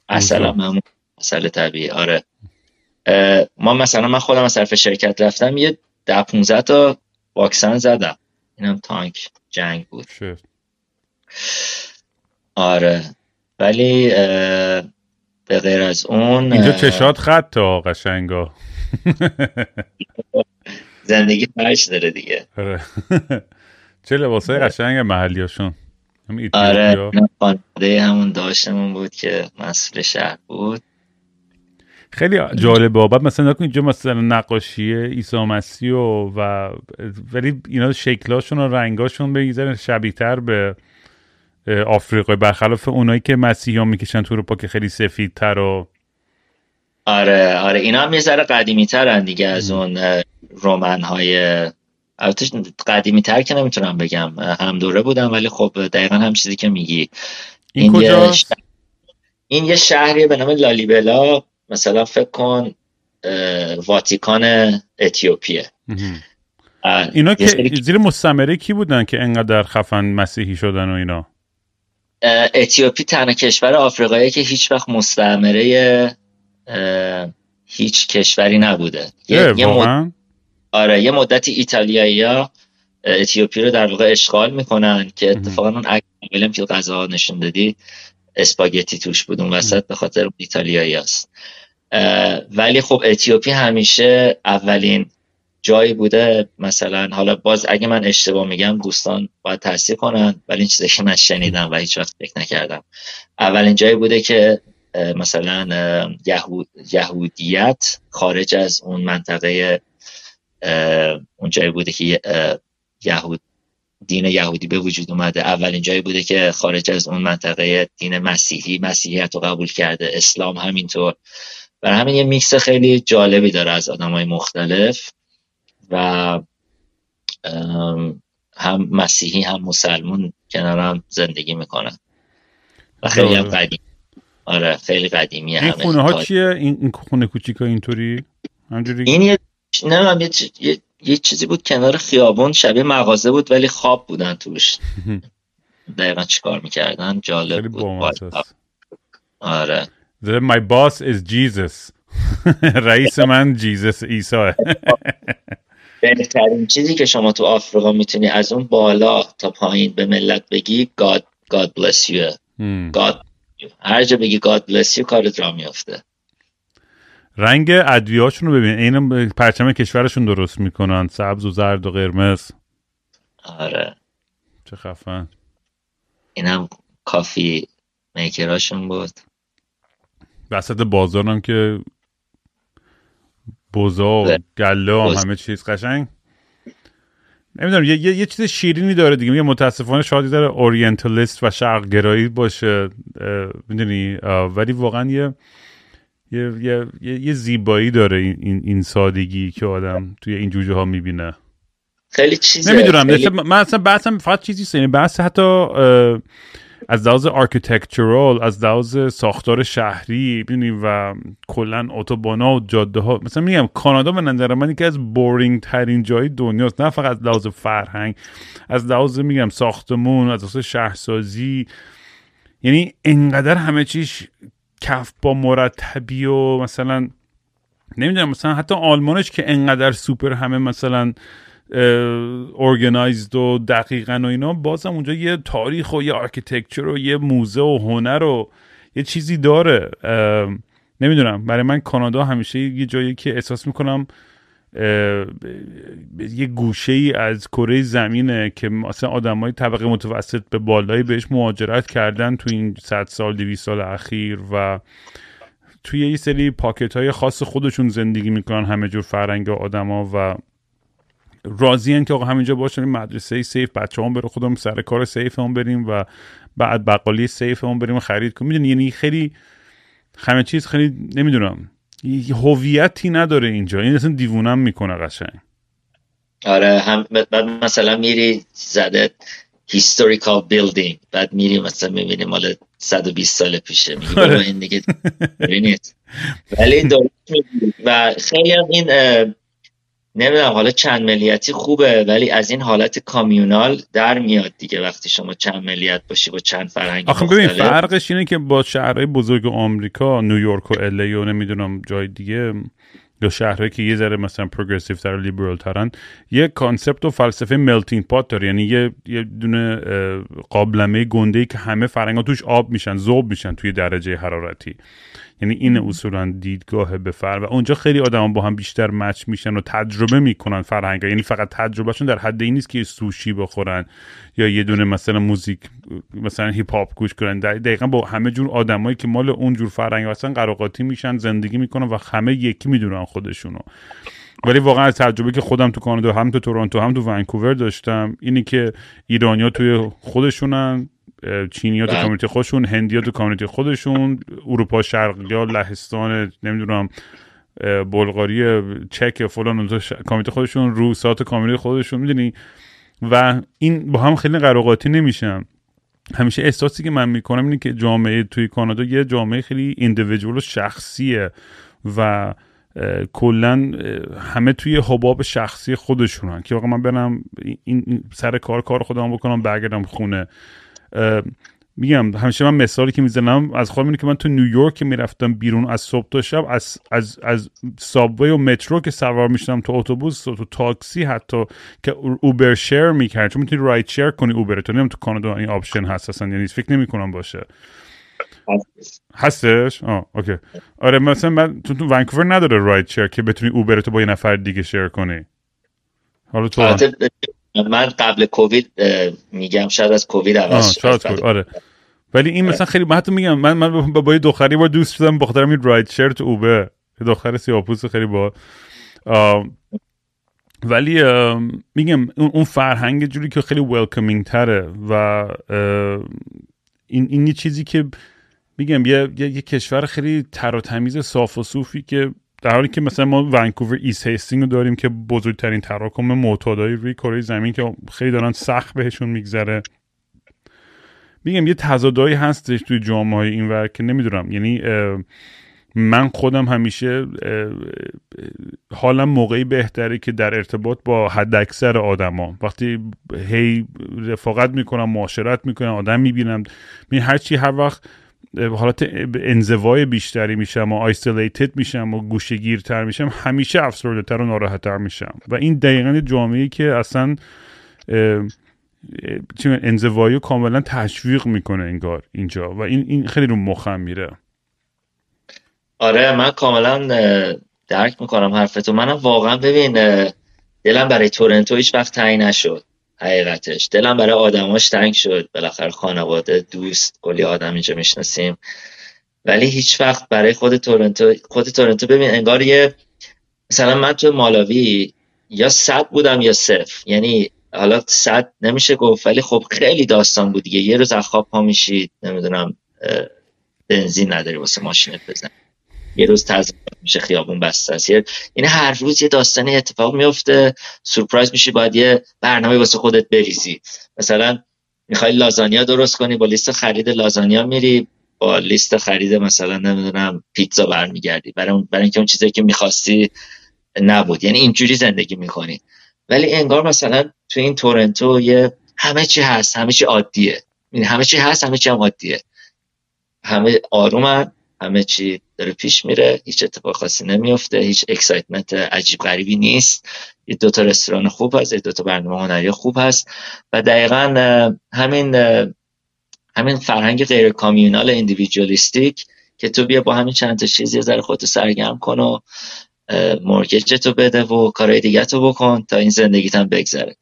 اصلا همون مسئله طبیعی آره. ما مثلا من خودم از طرف شرکت رفتم یه ده 15 تا واکسن زدم. اینم تانک جنگ بود. آره. ولی به غیر از اون اینجا چشات خط تا قشنگا *laughs* زندگی فرش داره دیگه. آره. *laughs* چه لباسای آره. قشنگ محلیاشون. آره خانواده همون داشتمون بود که مسئول شهر بود. خیلی جالبه بعد مثلا نکن اینجا مثلا نقاشی عیسی مسیح و, و ولی اینا شکلاشون و رنگاشون بگیزن شبیه تر به آفریقای برخلاف اونایی که مسیحی می‌کشن تو اروپا که خیلی سفید تر و آره آره اینا هم یه ذره قدیمی ترن دیگه از اون رومن های البته قدیمی تر که نمی‌تونم بگم هم دوره بودم ولی خب دقیقا هم چیزی که میگی. این, این یه این یه شهریه به نام لالیبلا مثلا فکر کن واتیکان اتیوپیه. اینا که زیر مستمره کی بودن که انقدر خفن مسیحی شدن و اینا؟ اتیوپی تنها کشور آفریقایی که هیچ وقت مستعمره هیچ کشوری نبوده. یه, یه آره یه مدتی ایتالیایی ها اتیوپی رو در واقع اشغال می‌کنن که اتفاقا اون اگه که غذا نشون دادی اسپاگتی توش بود اون وسط به خاطر ایتالیایی هست. ولی خب اتیوپی همیشه اولین جایی بوده مثلا حالا باز اگه من اشتباه میگم دوستان باید تصدیق کنن ولی این چیزی که من شنیدم و هیچ وقت فکر نکردم. اولین جایی بوده که مثلا یهود، یهودیت خارج از اون منطقه اون جایی بوده که یهود دین یهودی به وجود اومده. اولین جایی بوده که خارج از اون منطقه دین مسیحی مسیحیت رو قبول کرده اسلام همینطور. برای همین یه میکس خیلی جالبی داره از آدم های مختلف. و هم مسیحی هم مسلمون کنار هم زندگی می‌کنن. و خیلی هم قدیم. آره خیلی قدیمی این خونه ها چیه؟ این, خونه کوچیکا اینطوری؟ همجوری؟ این یه نه یه, یه،, یه چیزی بود کنار خیابون شبیه مغازه بود ولی خواب بودن توش. *laughs* دقیقا چیکار می‌کردن؟ جالب بود. آره. My boss is Jesus. *laughs* رئیس من جیزس ایسا *laughs* بهترین چیزی که شما تو آفریقا می‌تونی از اون بالا تا پایین به ملت بگی God, God bless you. God هر جا بگی God bless you کارت را میافته. رنگ ادویهاشون رو ببین. این پرچم کشورشون درست می‌کنن. سبز و زرد و قرمز. آره. چه خفن. اینم کافی میکراشون بود. وسط بازارم که و بله. گله و همه چیز قشنگ. نمی‌دونم یه،, یه،, یه چیز شیرینی داره دیگه. میگه متاسفانه شاید داره اورینتالیست و شرق گرایی باشه می‌دونی؟ ولی واقعا یه یه, یه،, یه زیبایی داره این, این سادگی که آدم توی این جوجه ها می‌بینه. خیلی چیزه نمی‌دونم خیلی... من اصلا بحثم فقط چیزی سینه بحث حتی از لحاظ architectural از لحاظ ساختار شهری ببینید و کلا اتوبانا و جاده ها مثلا میگم کانادا به نظر من یکی از boring ترین جای دنیاست. نه فقط از لحاظ فرهنگ از لحاظ میگم ساختمون از لحاظ شهرسازی. یعنی انقدر همه چیش کف با مرتبی و مثلا نمی‌دونم مثلا حتی آلمانش که انقدر سوپر همه مثلا organized و دقیقا و اینا. بازم اونجا یه تاریخ و یه architecture و یه موزه و هنر و یه چیزی داره. نمی‌دونم. برای من کانادا همیشه یه جایی که احساس می‌کنم یه گوشه ای از کره زمینه که مثلا آدم های طبقه متوسط به بالایی بهش مهاجرت کردن تو این صد سال دویست سال اخیر و توی یه سری pocket های خاص خودشون زندگی می‌کنن همه جور فرنگ آدما و راضی که آقا همینجا باشن مدرسه safe بچه هم بره خودم سر کار safe هم بریم و بعد بقالی safe هم بریم و خرید کنیم. می‌دونی؟ یعنی خیلی همه چیز خیلی نمی‌دونم. هویتی نداره اینجا. این اصلا دیوونم می‌کنه قشنگ. آره هم بعد مثلا میری زده historical building بعد میری مثلا می‌بینی مال 120 سال پیشه. میگی آره. این دیگه *laughs* ولی و خیلی هم این نمی‌دونم حالا چند ملیتی خوبه ولی از این حالت communal در میاد دیگه وقتی شما چند ملیت باشی با چند فرهنگ آخه ببین فرقش اینه که با شهرهای بزرگ آمریکا نیویورک و LA و نمی‌دونم جای دیگه یا شهرهایی که یه ذره مثلا progressive تر و لیبرال ترن یه concept و فلسفه melting pot داره. یعنی یه, یه دونه قابلمه گنده ای که همه فرهنگا توش آب میشن ذوب میشن توی درجه حرارتی. یعنی این اصولا دیدگاه به فر و اونجا خیلی آدم با هم بیشتر match میشن و تجربه می‌کنن فرهنگ. یعنی فقط تجربهشون در حد این نیست که سوشی بخورن یا یه دونه مثلا موزیک مثلا هیپ هاپ گوش کنن. دقیقا با همه جور آدمایی که مال اون جور فرهنگ هستن قروقاطی میشن زندگی می‌کنن و همه یکی می‌دونن خودشونو. ولی واقعا از تجربه که خودم تو کانادا هم تو تورنتو هم تو ونکوور داشتم اینی که ایرانیا توی خودشونن چینی ها تو بله. کامیونیتی خودشون هندی ها تو کامیونیتی خودشون اروپا شرقی ها لهستان نمی‌دونم بلغاری چک فلان اونجا کامیونیتی خودشون روس ها تو کامیونیتی خودشون می‌دونی؟ و این با هم خیلی قراقاتی نمیشن. همیشه احساسی که من می‌کنم اینه که جامعه توی کانادا یه جامعه خیلی ایندیویدوال و شخصیه و کلا همه توی حباب شخصی خودشونن. که واقعا من برم این سر کار کار خودم بکنم برگردم خونه. میگم همیشه من مثالی که می‌زنم از خودم اینه که من تو نیویورک که می‌رفتم بیرون از صبح تا شب از از از subway و مترو که سوار می‌شدم تو اتوبوس تو تاکسی حتی که Uber share می‌کرد. چون می‌تونی ride share کنی Uber تو. نمی‌دونم تو کانادا این option هست اصلا یعنی فکر نمی‌کنم باشه. هستش؟ آه OK. آره مثلا من تو تو ونکوور نداره رایت شیر که بتونی اوبر تو با یه نفر دیگه شیر کنی. حالا تو من قبل کووید میگم شاید از کووید عوض شد. آره. ولی این مثلا خیلی من حتی میگم من من با, با دختری با دوست شدم بخاطر این راید شرت اوبه. دختر سیاپوس خیلی با ولی میگم اون فرهنگ جوری که خیلی ویلکمینگ تره و این این یه چیزی که میگم یه, یه, یه کشور خیلی تر و تمیز صاف و صوفی که در حالی که مثلا ما ونکوور East Hastings رو داریم که بزرگترین تراکم معتادایی روی کره زمین که خیلی دارن سخت بهشون میگذره. میگم یه تضادایی هستش توی جامعه های این ور که نمی‌دونم. یعنی من خودم همیشه حالم موقعی بهتره که در ارتباط با حد اکثر آدما. وقتی هی رفاقت می‌کنم معاشرت می‌کنم آدم می‌بینم می هرچی هر وقت حالت انزوای بیشتری میشم و آیسولیتد میشم و گوشگیرتر میشم همیشه افسرده تر و ناراحتتر میشم. و این دقیقا جامعه که اصلا انزوایی رو کاملا تشویق می‌کنه انگار اینجا. و این, این خیلی رو مخم میره. آره من کاملا درک می‌کنم حرفتو. منم واقعا ببین دلم برای تورنتو هیچ وقت تعیین نشد. حقیقتش. دلم برای آدماش تنگ شد. بالاخره خانواده دوست کلی آدم اینجا می‌شناسیم. ولی هیچ وقت برای خود تورنتو خود تورنتو ببین انگار یه مثلا من تو مالاوی یا صد بودم یا صفر. یعنی حالا صد نمیشه گفت ولی خب خیلی داستان بود دیگه. یه روز از خواب پا میشید. نمی‌دونم بنزین نداری واسه ماشینت بزن یه روز تزریق میشه خیابون بسته است. این هر روز یه داستانی اتفاق میفته. سورپرایز میشی باید یه برنامه واسه خودت بریزی. مثلا می‌خوای لازانیا درست کنی با لیست خرید لازانیا میری با لیست خرید مثلا نمی‌دونم پیتزا برمیگردی. برای برای اینکه اون چیزی که می‌خواستی نبود. یعنی اینجوری زندگی می‌کنی. ولی انگار مثلا تو این تورنتو یه همه چی هست همه چی عادیه. همه چی هست همه چی هم عادیه. همه آرومن. همه چی داره پیش میره هیچ اتفاق خاصی نمیفته هیچ excitement عجیب غریبی نیست. یه دوتا رستوران خوب هست یه دوتا برنامه هنری خوب هست و دقیقا همین همین فرهنگ غیر communal individualistic که تو بیا با همین چند تا چیز یه ذره خودتو سرگرم کن و mortgage بده و کارهای دیگه تو بکن تا این زندگیت هم بگذره.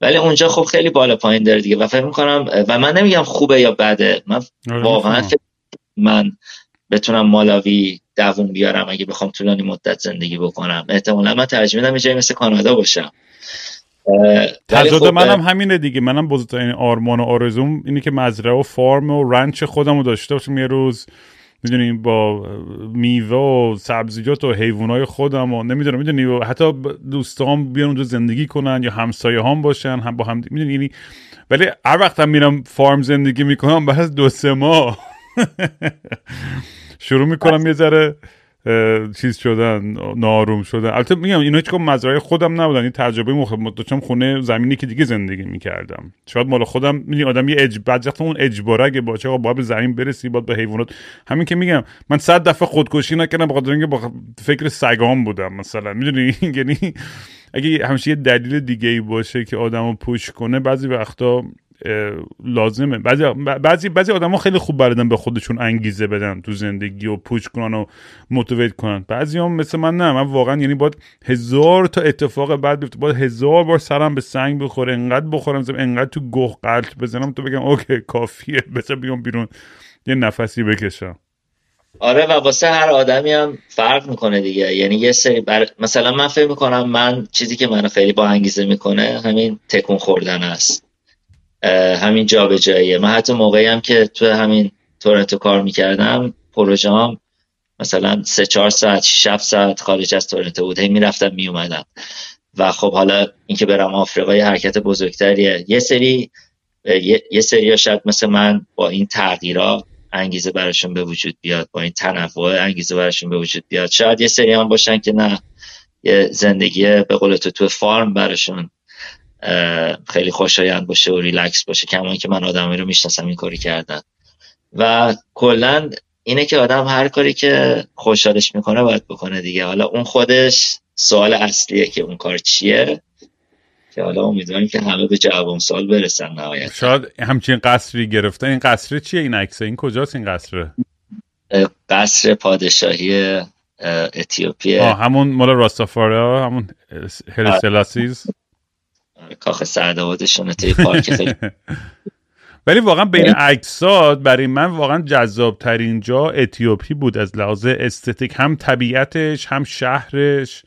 ولی اونجا خب خیلی بالا پایین داره دیگه. و فکر می‌کنم و من نمیگم خوبه یا بده. من آره، واقعا من بتونم مالاوی دووم بیارم اگه بخوام طولانی مدت زندگی بکنم. احتمالا من ترجیح میدم یه مثل کانادا باشم. تضاد خب منم همینه دیگه. منم بزرگترین آرمان و آرزوم اینه که مزرعه و فارم و رنچ خودم رو داشته باشم. یه روز می‌دونی با میوه و سبزیجات و حیوانای خودم و نمی‌دونم می‌دونی و حتی دوستان بیان اونجا زندگی کنن یا همسایه هم باشن هم با هم می‌دونی یعنی ولی هر وقت هم میرم فارم زندگی می‌کنم بعد دو سه ماه. *laughs* شروع می‌کنم یه ذره چیز شدن ناروم شدن. البته میگم اینا هیچ مزرعه خودم نبودن. این تجربه مخ داشتم خونه زمینی که دیگه زندگی می‌کردم. شاید مال خودم می‌دونی آدم یه اج بعد اون اجبارگه. باشه آقا باید به زمین برسی باید به حیوانات. همین که میگم من صد دفعه خودکشی نکردم بخاطر اینکه با فکر سگام بودم مثلا. می‌دونی؟ *laughs* یعنی اگه همیشه یه دلیل دیگه ای باشه که آدمو پوش کنه بعضی وقتا لازمه. بعضی بعضی بعضی آدما خیلی خوب بردن به خودشون انگیزه بدن تو زندگی و پوچ کنن و موتیویت کنن. بعضی هم مثل من نه من واقعا یعنی باید هزار تا اتفاق بعد بیفته. باید هزار بار سرم به سنگ بخوره انقدر بخورم انقدر تو گوه قلط بزنم تو بگم اوکی کافیه بذار بیام بیرون. یه نفسی بکشم. آره و واسه هر آدمی هم فرق می‌کنه دیگه. یعنی یه سری بر... مثلا من فکر می‌کنم من چیزی که منو خیلی با انگیزه می‌کنه همین تکون خوردن است. همین جابجاییه من حتی موقعی هم که تو همین تورنتو کار می‌کردم پروژه هم مثلا سه چهار ساعت شش ساعت خارج از تورنتو بود. می‌رفتم میومدم و خب حالا اینکه برم آفریقا یه حرکت بزرگتریه. یه سری یه, یه سری شاید مثل من با این تغییرات انگیزه براشون به وجود بیاد. با این تنوع انگیزه براشون به وجود بیاد. شاید یه سری هم باشن که نه یه زندگی به قول تو تو فارم براشون خیلی خوشایند باشه و ریلکس باشه کما که من آدمی رو می‌شناسم این کاری کردن. و کلا اینه که آدم هر کاری که خوشحالش می‌کنه باید بکنه دیگه. حالا اون خودش سوال اصلیه که اون کار چیه؟ که حالا امیدواریم که همه به جواب سال برسن نهایت شاید همچین قصری گرفته. این قصر چیه این عکسه؟ این کجاست این قصر قصر پادشاهی اتیوپیه. همون مال راستافارا همون هرسلاسیز کاخ سعدآبادشون توی پارک خیلی. *laughs* ولی واقعا بین عکسات برای من واقعا جذاب ترین جا اتیوپی بود از لحاظ استتیک. هم طبیعتش هم شهرش.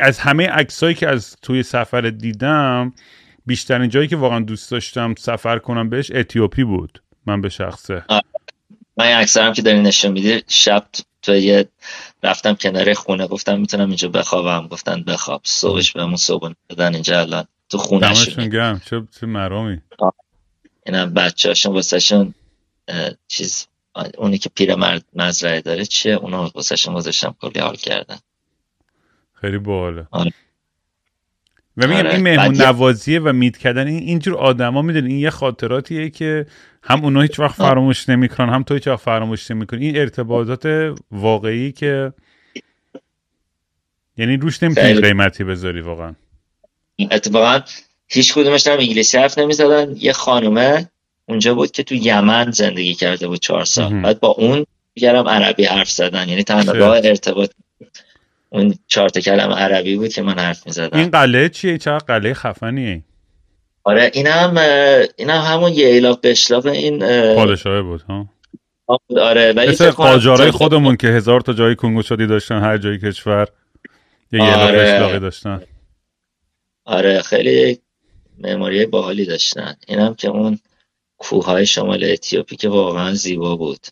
از عکس عکسایی که از توی سفر دیدم بیشترین جایی که واقعا دوست داشتم سفر کنم بهش اتیوپی بود من به شخصه. من اکثرم که داری نشون میدی شب یه رفتم کنار خونه گفتم می‌تونم اینجا بخوابم. گفتن بخواب. صبحش بهمون صبح دادن اینجا الان تو خونه شون گم چه چه مرامی اینم بچه هاشون واسه شون چیز اونی که پیر مرد مزرعه داره چیه؟ اونو واسه شون گذاشتم کلی حال کردن. خیلی باحاله. آره. و میگم آره. این مهمون نوازیه و میت کردن این اینجور آدما می‌دونی این یه خاطراتیه که هم اونا هیچ وقت فراموش نمی‌کنن هم تو هیچ وقت فراموش نمی‌کنی. این ارتباطات واقعی که یعنی روش نمی‌تونی قیمتی بذاری واقعا. اتفاقا هیچ کدومش هم انگلیسی حرف نمی‌زدن. یه خانومه اونجا بود که تو یمن زندگی کرده بود چهار سال. بعد با اون دیگرم عربی حرف زدن. یعنی تنها راه ارتباط اون چهار کلم عربی بود که من حرف می‌زدم. این قلعه چیه؟ چه قلعه خفنیه؟ آره این هم این هم همون یه ایلاق بشلاق این پادشاهه بود ها؟ آره ولی مثل قاجارای خودمون که هزار تا جای کنگو شدی داشتن هر جای کشور یه آره. ایلاق داشتن. آره خیلی معماری باحالی داشتن. اینم که اون کوههای شمال اتیوپی که واقعا زیبا بود.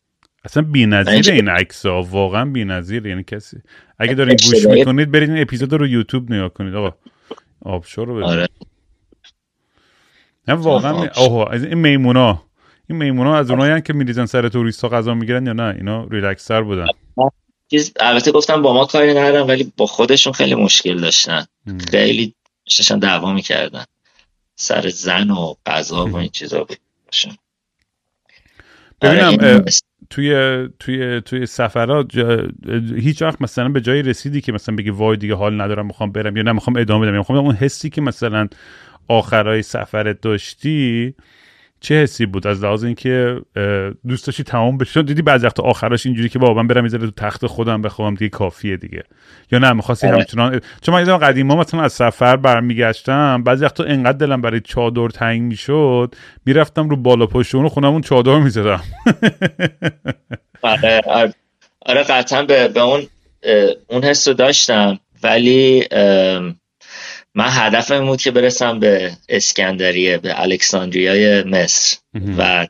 اصلا بی‌نظیر این عکس ها واقعا بی‌نظیر یعنی کسی. اگه دارین گوش می‌کنید برید این اپیزود رو یوتیوب نگاه کنید. آقا آبشور رو آره. نه واقعا اوه این میمونا. این میمونا از اونایی که میریزن سر توریست ها غذا می‌گیرن یا نه؟ اینا ریلکسر بودن. چیز البته گفتم با ما کاری ندارم ولی با خودشون خیلی مشکل داشتن. خیلی ششن دعوا می‌کردن. سر زن و غذا و این چیزا بود. ببینم آره، توی توی توی سفرات هیچ وقت مثلا به جایی رسیدی که مثلا بگی وای دیگه حال ندارم می‌خوام برم یا نه می‌خوام ادامه بدم می‌خوام اون حسی که مثلا آخرای سفرت داشتی چه حسی بود؟ از لحاظ اینکه دوست داشتی تمام بشه دیدی بعضی وقت آخرش اینجوری که بابا من برم تو تخت خودم بخوام دیگه کافیه دیگه. یا نه می‌خواستی آره. همچنان چون من یادم قدیما مثلا از سفر برمیگشتم بعضی وقت انقدر دلم برای چادر تنگ می‌شد می‌رفتم رو بالا پشت اون خونمون چادر می‌زدم. *laughs* آره آره, آره قطعا به, به اون اون حس داشتم. ولی من هدفم بود که برسم به اسکندریه به الکساندریای مصر. و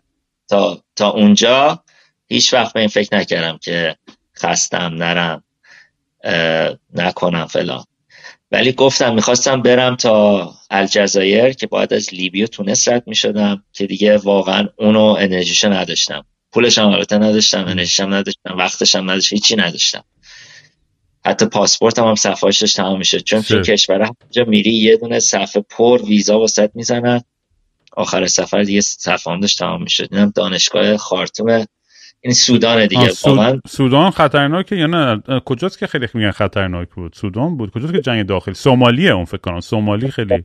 تا, تا اونجا هیچ وقت به این فکر نکردم که خستم نرم نکنم فلان. ولی گفتم می‌خواستم برم تا الجزایر که باید از لیبی و تونس رد می‌شدم که دیگه واقعا اونو انرژیشو نداشتم. پولش هم البته نداشتم انرژیشم نداشتم وقتشم نداشتم هیچی نداشتم. حتی پاسپورت هم, هم صفحهش داشت تمام میشه چون تو کشور جا میری یه دونه صفحه پر ویزا واسط می‌زنن. آخر سفر دیگه صفحه تمام میشه دیدم دانشگاه خارتوم. این سودان دیگه سود... سودان خطرناکه یا نه؟ کجاست که خیلی میگن خطرناک بود؟ سودان بود؟ کجاست که جنگ داخلی؟ سومالیه اون فکر کنم. سومالی خیلی.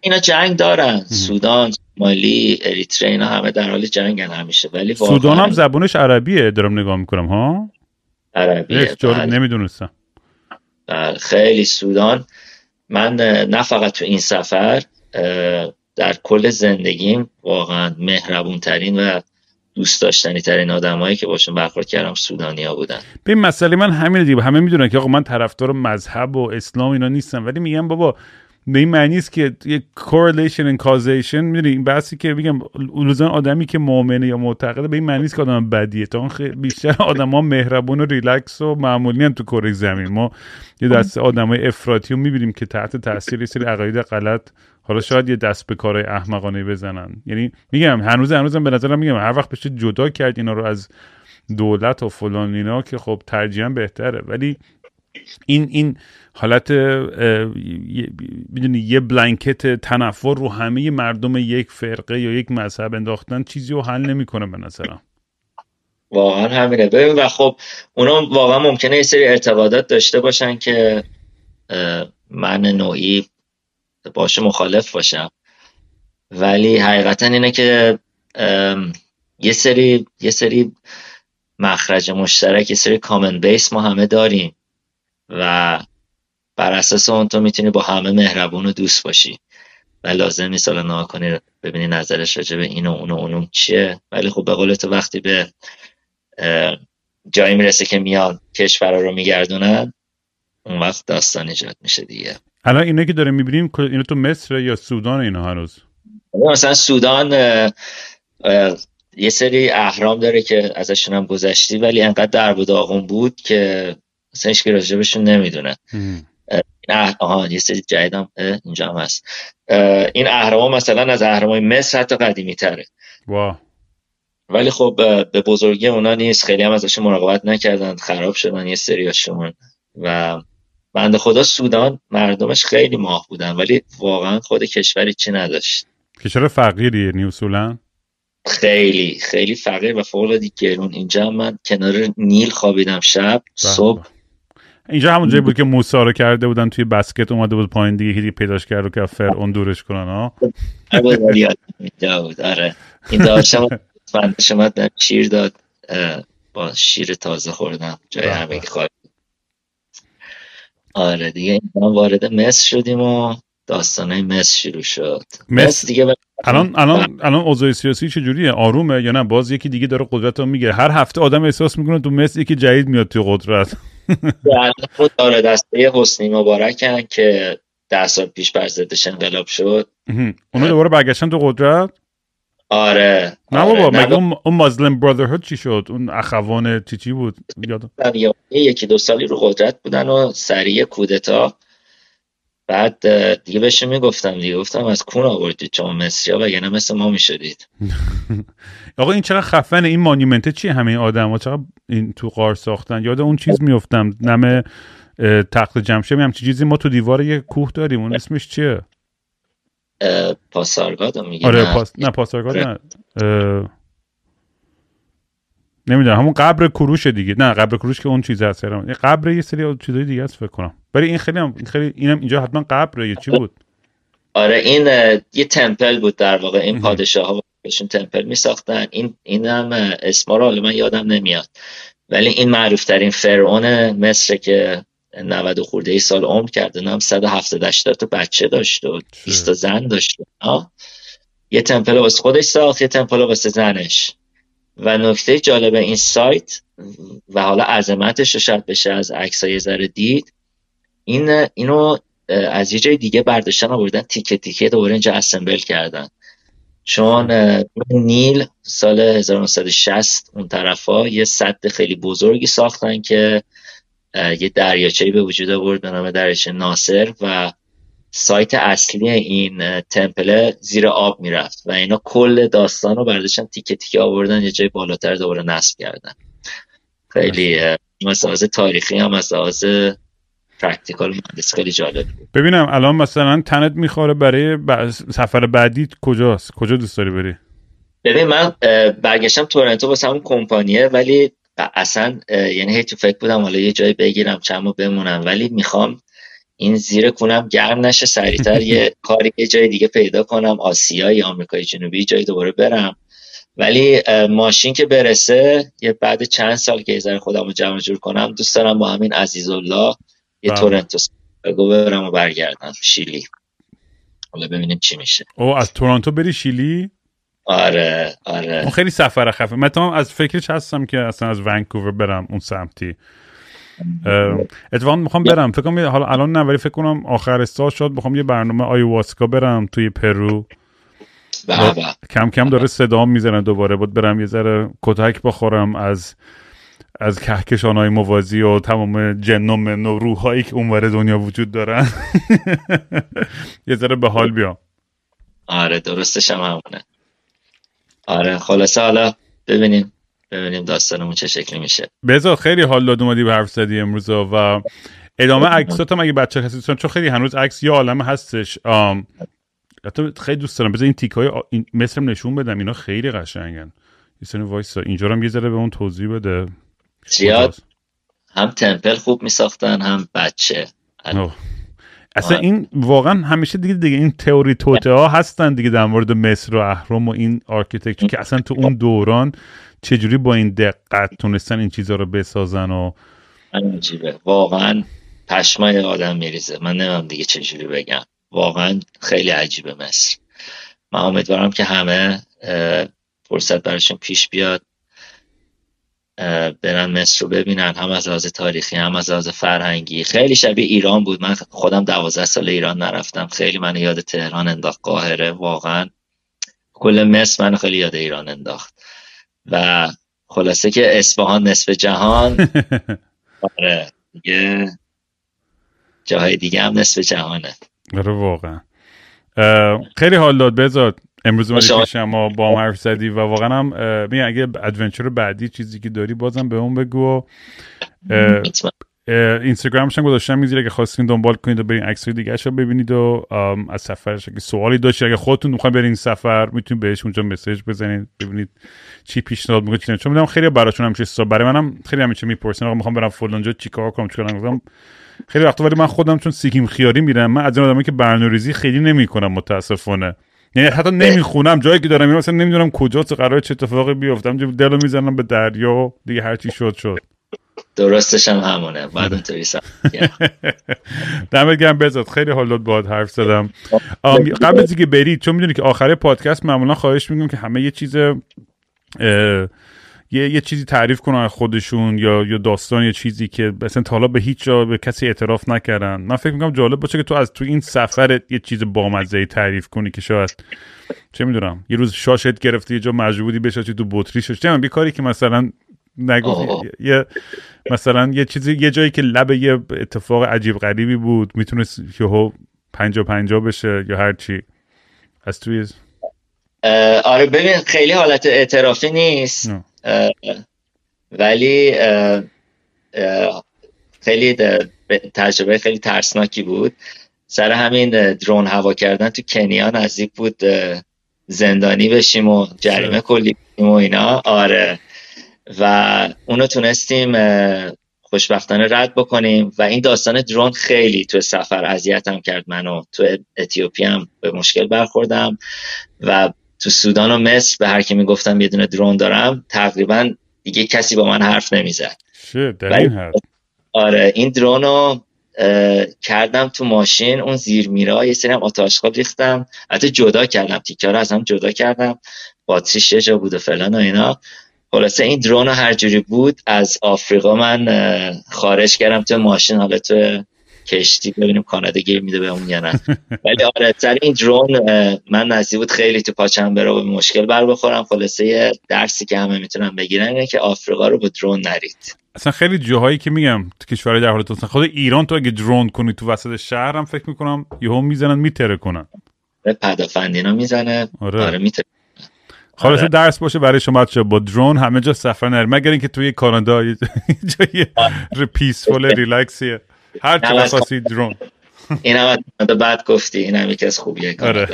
اینا جنگ دارن. سودان مالی اریتره اینا همه در حال جنگن همیشه. ولی سودان هم زبونش عربیه دارم نگاه می‌کنم ها؟ عربیه بله. نمی‌دونستم. خیلی سودان. من نه فقط تو این سفر در کل زندگیم واقعا مهربون ترین و دوست داشتنی ترین آدمایی که باشون برخورد کردم سودانیا بودن. به مسئله من همین دیگه. همه می‌دونن که آقا من طرفدار مذهب و اسلام اینا نیستم. ولی میگم بابا به این معنی است که یک correlation and causation. می‌دونی این بحثی که میگم لزوما آدمی که مؤمنه یا معتقده به این معنی است که آدم بدیه. تا بیشتر آدما مهربون و ریلکس و معمولی هم تو کره زمین. ما یه دسته آدمای افراطی رو می‌بینیم که تحت تاثیر یه سری عقاید غلط حالا شاید یه دست به کارهای احمقانه بزنن. یعنی میگم هنوز هنوزم به نظرم میگم هر وقت بشه جدا کرد اینا رو از دولت و فلان اینا که خب ترجیحا بهتره. ولی این این حالت می‌دونی یه بلانکت تنفر رو همه مردم یک فرقه یا یک مذهب انداختن چیزی رو حل نمی‌کنه به نظرم. واقعا همینه. ببین و خب اونا واقعا ممکنه یه سری اعتقادات داشته باشن که من نوعی باشه مخالف باشم. ولی حقیقتا اینه که یه سری یه سری مخرج مشترک یه سری کامن بیس ما همه داریم. و بر اساس اون تو می‌تونی با همه مهربون و دوست باشی. و لازم نیست حالا نها کنی ببینی نظرش راجع به این و اون و اونم چیه. ولی خب به قول تو وقتی به جایی می‌رسه که میاد کشورها رو میگردونن اون وقت داستان ایجاد میشه دیگه. الان اینه که داره می‌بینیم اینو تو مصر یا سودان اینا هنوز مثلا سودان یه سری اهرام داره که ازشون هم گذشتی ولی انقدر در بود بود که مثلا هیچ راجبشون نمی‌دونه. این آها یه سری جدیدم اینجا هم هست. این اهرام مثلا از اهرامای مصر حتی قدیمی تره ولی خب به بزرگی اونا نیست. خیلی هم ازشون مراقبت نکردن خراب شدن یه سریاشون. و بنده خدا سودان مردمش خیلی ماه بودن ولی واقعا خود کشوری چی نداشت. کشور فقیریه نیوسولن خیلی خیلی فقیر و فوق گرون. اینجا من کنار نیل خوابیدم شب. صبح. اینجا همون جایی بود که موسا رو کرده بودن توی بسکت اومده بود پایین دیگه هیدی پیداش کرد و که اون دورش کنن ها آره این داشتم شما شیر داد با شیر تازه خوردم جای همه. خواهد آره دیگه این وارد مصر شدیم و داستانه مصر شروع شد. مصر دیگه الان الان الان اوضاع سیاسی چجوریه؟ آرومه یا نه؟ باز یکی دیگه داره قدرت رو می‌گیره هر هفته آدم احساس می‌کنه تو مصر یکی جدید میاد توی قدرت. *laughs* خود داره دسته حسنی مبارکن که ده سال پیش بر ضدش انقلاب شد. اونو دوباره برگشتن تو قدرت؟ آره. نه بابا آره. مگه اون مازلم برادرهود چی شد؟ اون اخوان چی چی بود؟ یادم یکی دو سالی رو قدرت بودن و سریع کودتا. بعد دیگه بهش می‌گفتم دیگه. گفتم از کون آوردید شما و یعنی مثل ما می‌شدید. *laughs* آقا این چقدر خفنه. این مانیمنته چیه همه آدم ها؟ چقدر این تو قار ساختن؟ یاد اون چیز میفتم نمه تخت جمشه هم چیزی ما تو دیوار یه کوه داریم. اون اسمش چیه؟ پاسارگاد میگه آره پاس... نه پاسارگاد نه. نمی‌دونم. همون قبر کروش دیگه. نه قبر کروش که اون چیز هست. قبر یه سری چیزای دیگه است فکر کنم. ولی این خیلی هم خیلی اینم اینجا حتما قبره یه چی بود. آره این یه تمپل بود در واقع این پادشاه ها بهشون تمپل می ساختن این این هم اسما رو من یادم نمیاد. ولی این معروف ترین فرعون مصر که 90 خورده ای سال عمر کرده 170 80 تا بچه داشت و 20 زن داشت. یه تمپل واسه خودش ساخت یه تمپل واسه زنش. و نکته جالب این سایت و حالا عظمتش رو شاید بشه از عکسای ذره دید این اینو از یه جای دیگه برداشتن آوردن تیکه تیکه دوباره اینجا اسمبل کردن. چون نیل سال 1960 اون طرفا یه صد خیلی بزرگی ساختن که یه دریاچه‌ای به وجود آورد به نام دریاچه ناصر و سایت اصلی این تمپل زیر آب می‌رفت و اینا کل داستان رو برداشتن تیکه تیکه آوردن یه جای بالاتر دوباره نصب کردن. خیلی مسائل تاریخی هم از practical مهندسی خیلی جالب ببینم الان مثلا تنت می‌خاره برای سفر بعدی کجاست؟ کجا دوست داری بری؟ ببین من برگشتم تورنتو واسه همون کمپانیه ولی اصلا یعنی هی تو فکر بودم حالا یه جایی بگیرم چند بمونم ولی می‌خوام این زیر کونم گرم نشه سریعتر *laughs* یه کاری یه جای دیگه پیدا کنم آسیا یا آمریکای جنوبی جایی دوباره برم. ولی ماشین که برسه یه بعد چند سال که یه خودم رو جمع جور کنم دوست دارم با همین عزیز الله یه بله. تورنتو بگو برم و برگردم شیلی. حالا ببینیم چی میشه. او از تورنتو بری شیلی؟ آره آره. اون خیلی سفر خفه. من از فکرش هستم که اصلا از ونکوور برم اون سمتی. اتفاقا می‌خوام برم. فکر کنم حالا الان نه ولی فکر کنم آخر سال شد می‌خوام یه برنامه آیواسکا برم توی پرو. بله. کم کم داره صدا می‌زنه دوباره. بود برم یه ذره کتک بخورم از از کهکشان های موازی و تمام جنوم و هایی که اونور دنیا وجود دارن. *laughs* یه ذره به حال بیام آره درستش هم همونه. آره خلاصه حالا ببینیم ببینیم داستانمون چه شکلی میشه. بذار خیلی حال داد اومدی به حرف زدی امروز و ادامه عکسات هم اگه بچه کسی دوستان چون خیلی هنوز عکس یه عالمه هستش. حتی خیلی دوست دارم. بذار این تیک های مثل نشون بدم. اینا خیلی قشنگن. یه وایسا. اینجا هم یه ذره به اون توضیح بده. زیاد هم temple خوب می ساختن هم بچه. اصلا این واقعا همیشه دیگه دیگه این تئوری توطئه ها هستن دیگه در مورد مصر و اهرام و این architecture که اصلا تو اون دوران چجوری با این دقت تونستن این چیزها رو بسازن و عجیبه. واقعا پشمای آدم میریزه. من نمیم دیگه چجوری بگم. واقعا خیلی عجیبه مصر. من امیدوارم که همه فرصت براشون پیش بیاد. برن مصر رو ببینن هم از لحاظ تاریخی هم از لحاظ فرهنگی. خیلی شبیه ایران بود. من خودم دوازده سال ایران نرفتم. خیلی من یاد تهران انداخت. قاهره واقعا. کل مصر من خیلی یاد ایران انداخت. و خلاصه که اصفهان نصف جهان. *laughs* آره. دیگه جاهای دیگه هم نصف جهانه. آره واقعا. خیلی حال داد بذار امروز اومدی پیش ما با هم حرف زدی و واقعا هم میگه اگه ادونچر بعدی چیزی که داری بازم به اون بگو اینستاگرامش هم گذاشتم می‌ذاره اگه خواستین دنبال کنید و برین عکسای دیگه رو ببینید و از سفرش اگه سوالی داشتی اگه خودتون می‌خواین برین سفر می‌تونید بهش اونجا مسیج بزنید ببینید چی پیشنهاد می‌کنید چون می‌دونم خیلی براشون همیشه سوال برای منم خیلی همیشه می‌پرسن آقا می‌خوام برم فلان جا چیکار کنم چیکار کنم خیلی وقتا ولی من خودم چون سیکیم خیاری میرم من از این آدمایی که برنامه‌ریزی خیلی نمی‌کنم متاسفانه. یعنی حتی نمی‌خونم. جایی که دارم مثلا نمی‌دونم کجاست قرار چه اتفاقی بیفتم. دلو می‌زنم به دریا دیگه هر چی شد شد. درستش هم همونه. بعد اینطوری *laughs* دمت گرم بزاد خیلی حالات باید حرف زدم. قبل از اینکه برید چون می‌دونی که آخر پادکست معمولا خواهش میگم که همه یه چیز یه, یه چیزی تعریف کنن از خودشون یا یا داستان یه چیزی که مثلا تا حالا به هیچ جا به کسی اعتراف نکردن. من فکر می‌کنم جالب باشه که تو از تو این سفر یه چیز بامزه تعریف کنی که شاید چه می‌دونم یه روز شاشت گرفته یه جا مجبوری بشه تو بطری شد یه کاری که مثلا نگفت یه مثلا یه چیزی یه جایی که لب یه اتفاق عجیب غریبی بود می‌تونست یهو پنجا پنجا بشه یا هر چی. از توی آره ببین خیلی حالت اعترافی نیست. ولی خیلی تجربه خیلی ترسناکی بود. سر همین درون هوا کردن تو کنیا نزدیک بود زندانی بشیم و جریمه کلی و اینا. آره. و اونو تونستیم خوشبختانه رد بکنیم. و این داستان درون خیلی تو سفر اذیتم کرد منو. تو اتیوپی هم به مشکل برخوردم. و تو سودان و مصر به هر کی می‌گفتم یه دونه درون دارم تقریبا دیگه کسی با من حرف نمی‌زد. آره این درون رو کردم تو ماشین اون زیر میرا یه سری هم آتاشخال ریختم. حتی جدا کردم تیکه رو از هم جدا کردم. باتریش یه جا بود و فلان و اینا. خلاصه این درون هر جوری بود از آفریقا من خارج کردم تو ماشین. حالا تو کشتی ببینیم کانادا گیر میده به اون یا نه. ولی آره سر این درون من نزدیک بود خیلی تو پاچم بره و مشکل بر بخورم. خلاصه یه درسی که همه می‌تونن بگیرن اینه که آفریقا رو با درون نرید. اصلا خیلی جاهایی که میگم تو کشورهای در حال توسعه خود ایران تو اگه درون کنی تو وسط شهر هم فکر می‌کنم یهو می‌زنن میتره کنن. پدافندینا می‌زنه. آره, آره میتره. خلاص آره. درس باشه برای شما چه با درون همه جا سفر نر مگر اینکه توی کانادا جای پیسفول ریلکسیه هر چه بخواستی درون. این هم بعد گفتی این هم یکی از خوبیه. آره.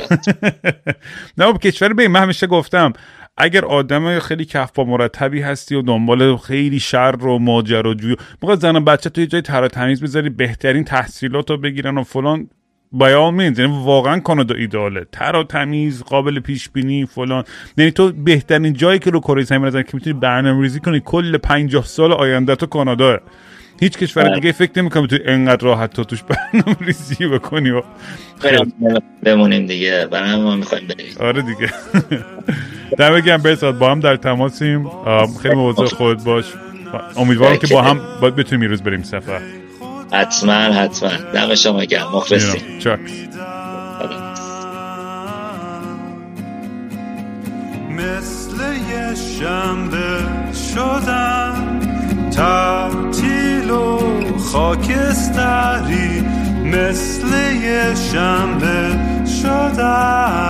*laughs* نه کشور به من همیشه گفتم اگر آدم خیلی کف با مرتبی هستی و دنبال خیلی شر و ماجر و جوی موقع زن بچه تو یه جای تر تمیز بذاری بهترین تحصیلات رو بگیرن و فلان بایال مینز یعنی واقعا کانادا ایداله. تر و تمیز قابل پیش بینی فلان. یعنی تو بهترین جایی که رو کره زمین که می‌تونی برنامه ریزی کنی کل 50 سال آینده تو کانادا. هیچ کشور آره. دیگه فکر نمی‌کنم تو انقدر راحت تو توش برنامه ریزی بکنی و بمونیم دیگه. برای ما می‌خوایم بریم. آره دیگه. دم بگم برساد با هم در تماسیم. خیلی موضوع خود باش. امیدوارم که با هم باید بتونیم روز بریم سفر. حتما حتما. دم شما گرم. مخلصی مثل یه شنبه شدم. تعطیل و خاکستری مثل یه شنبه شدم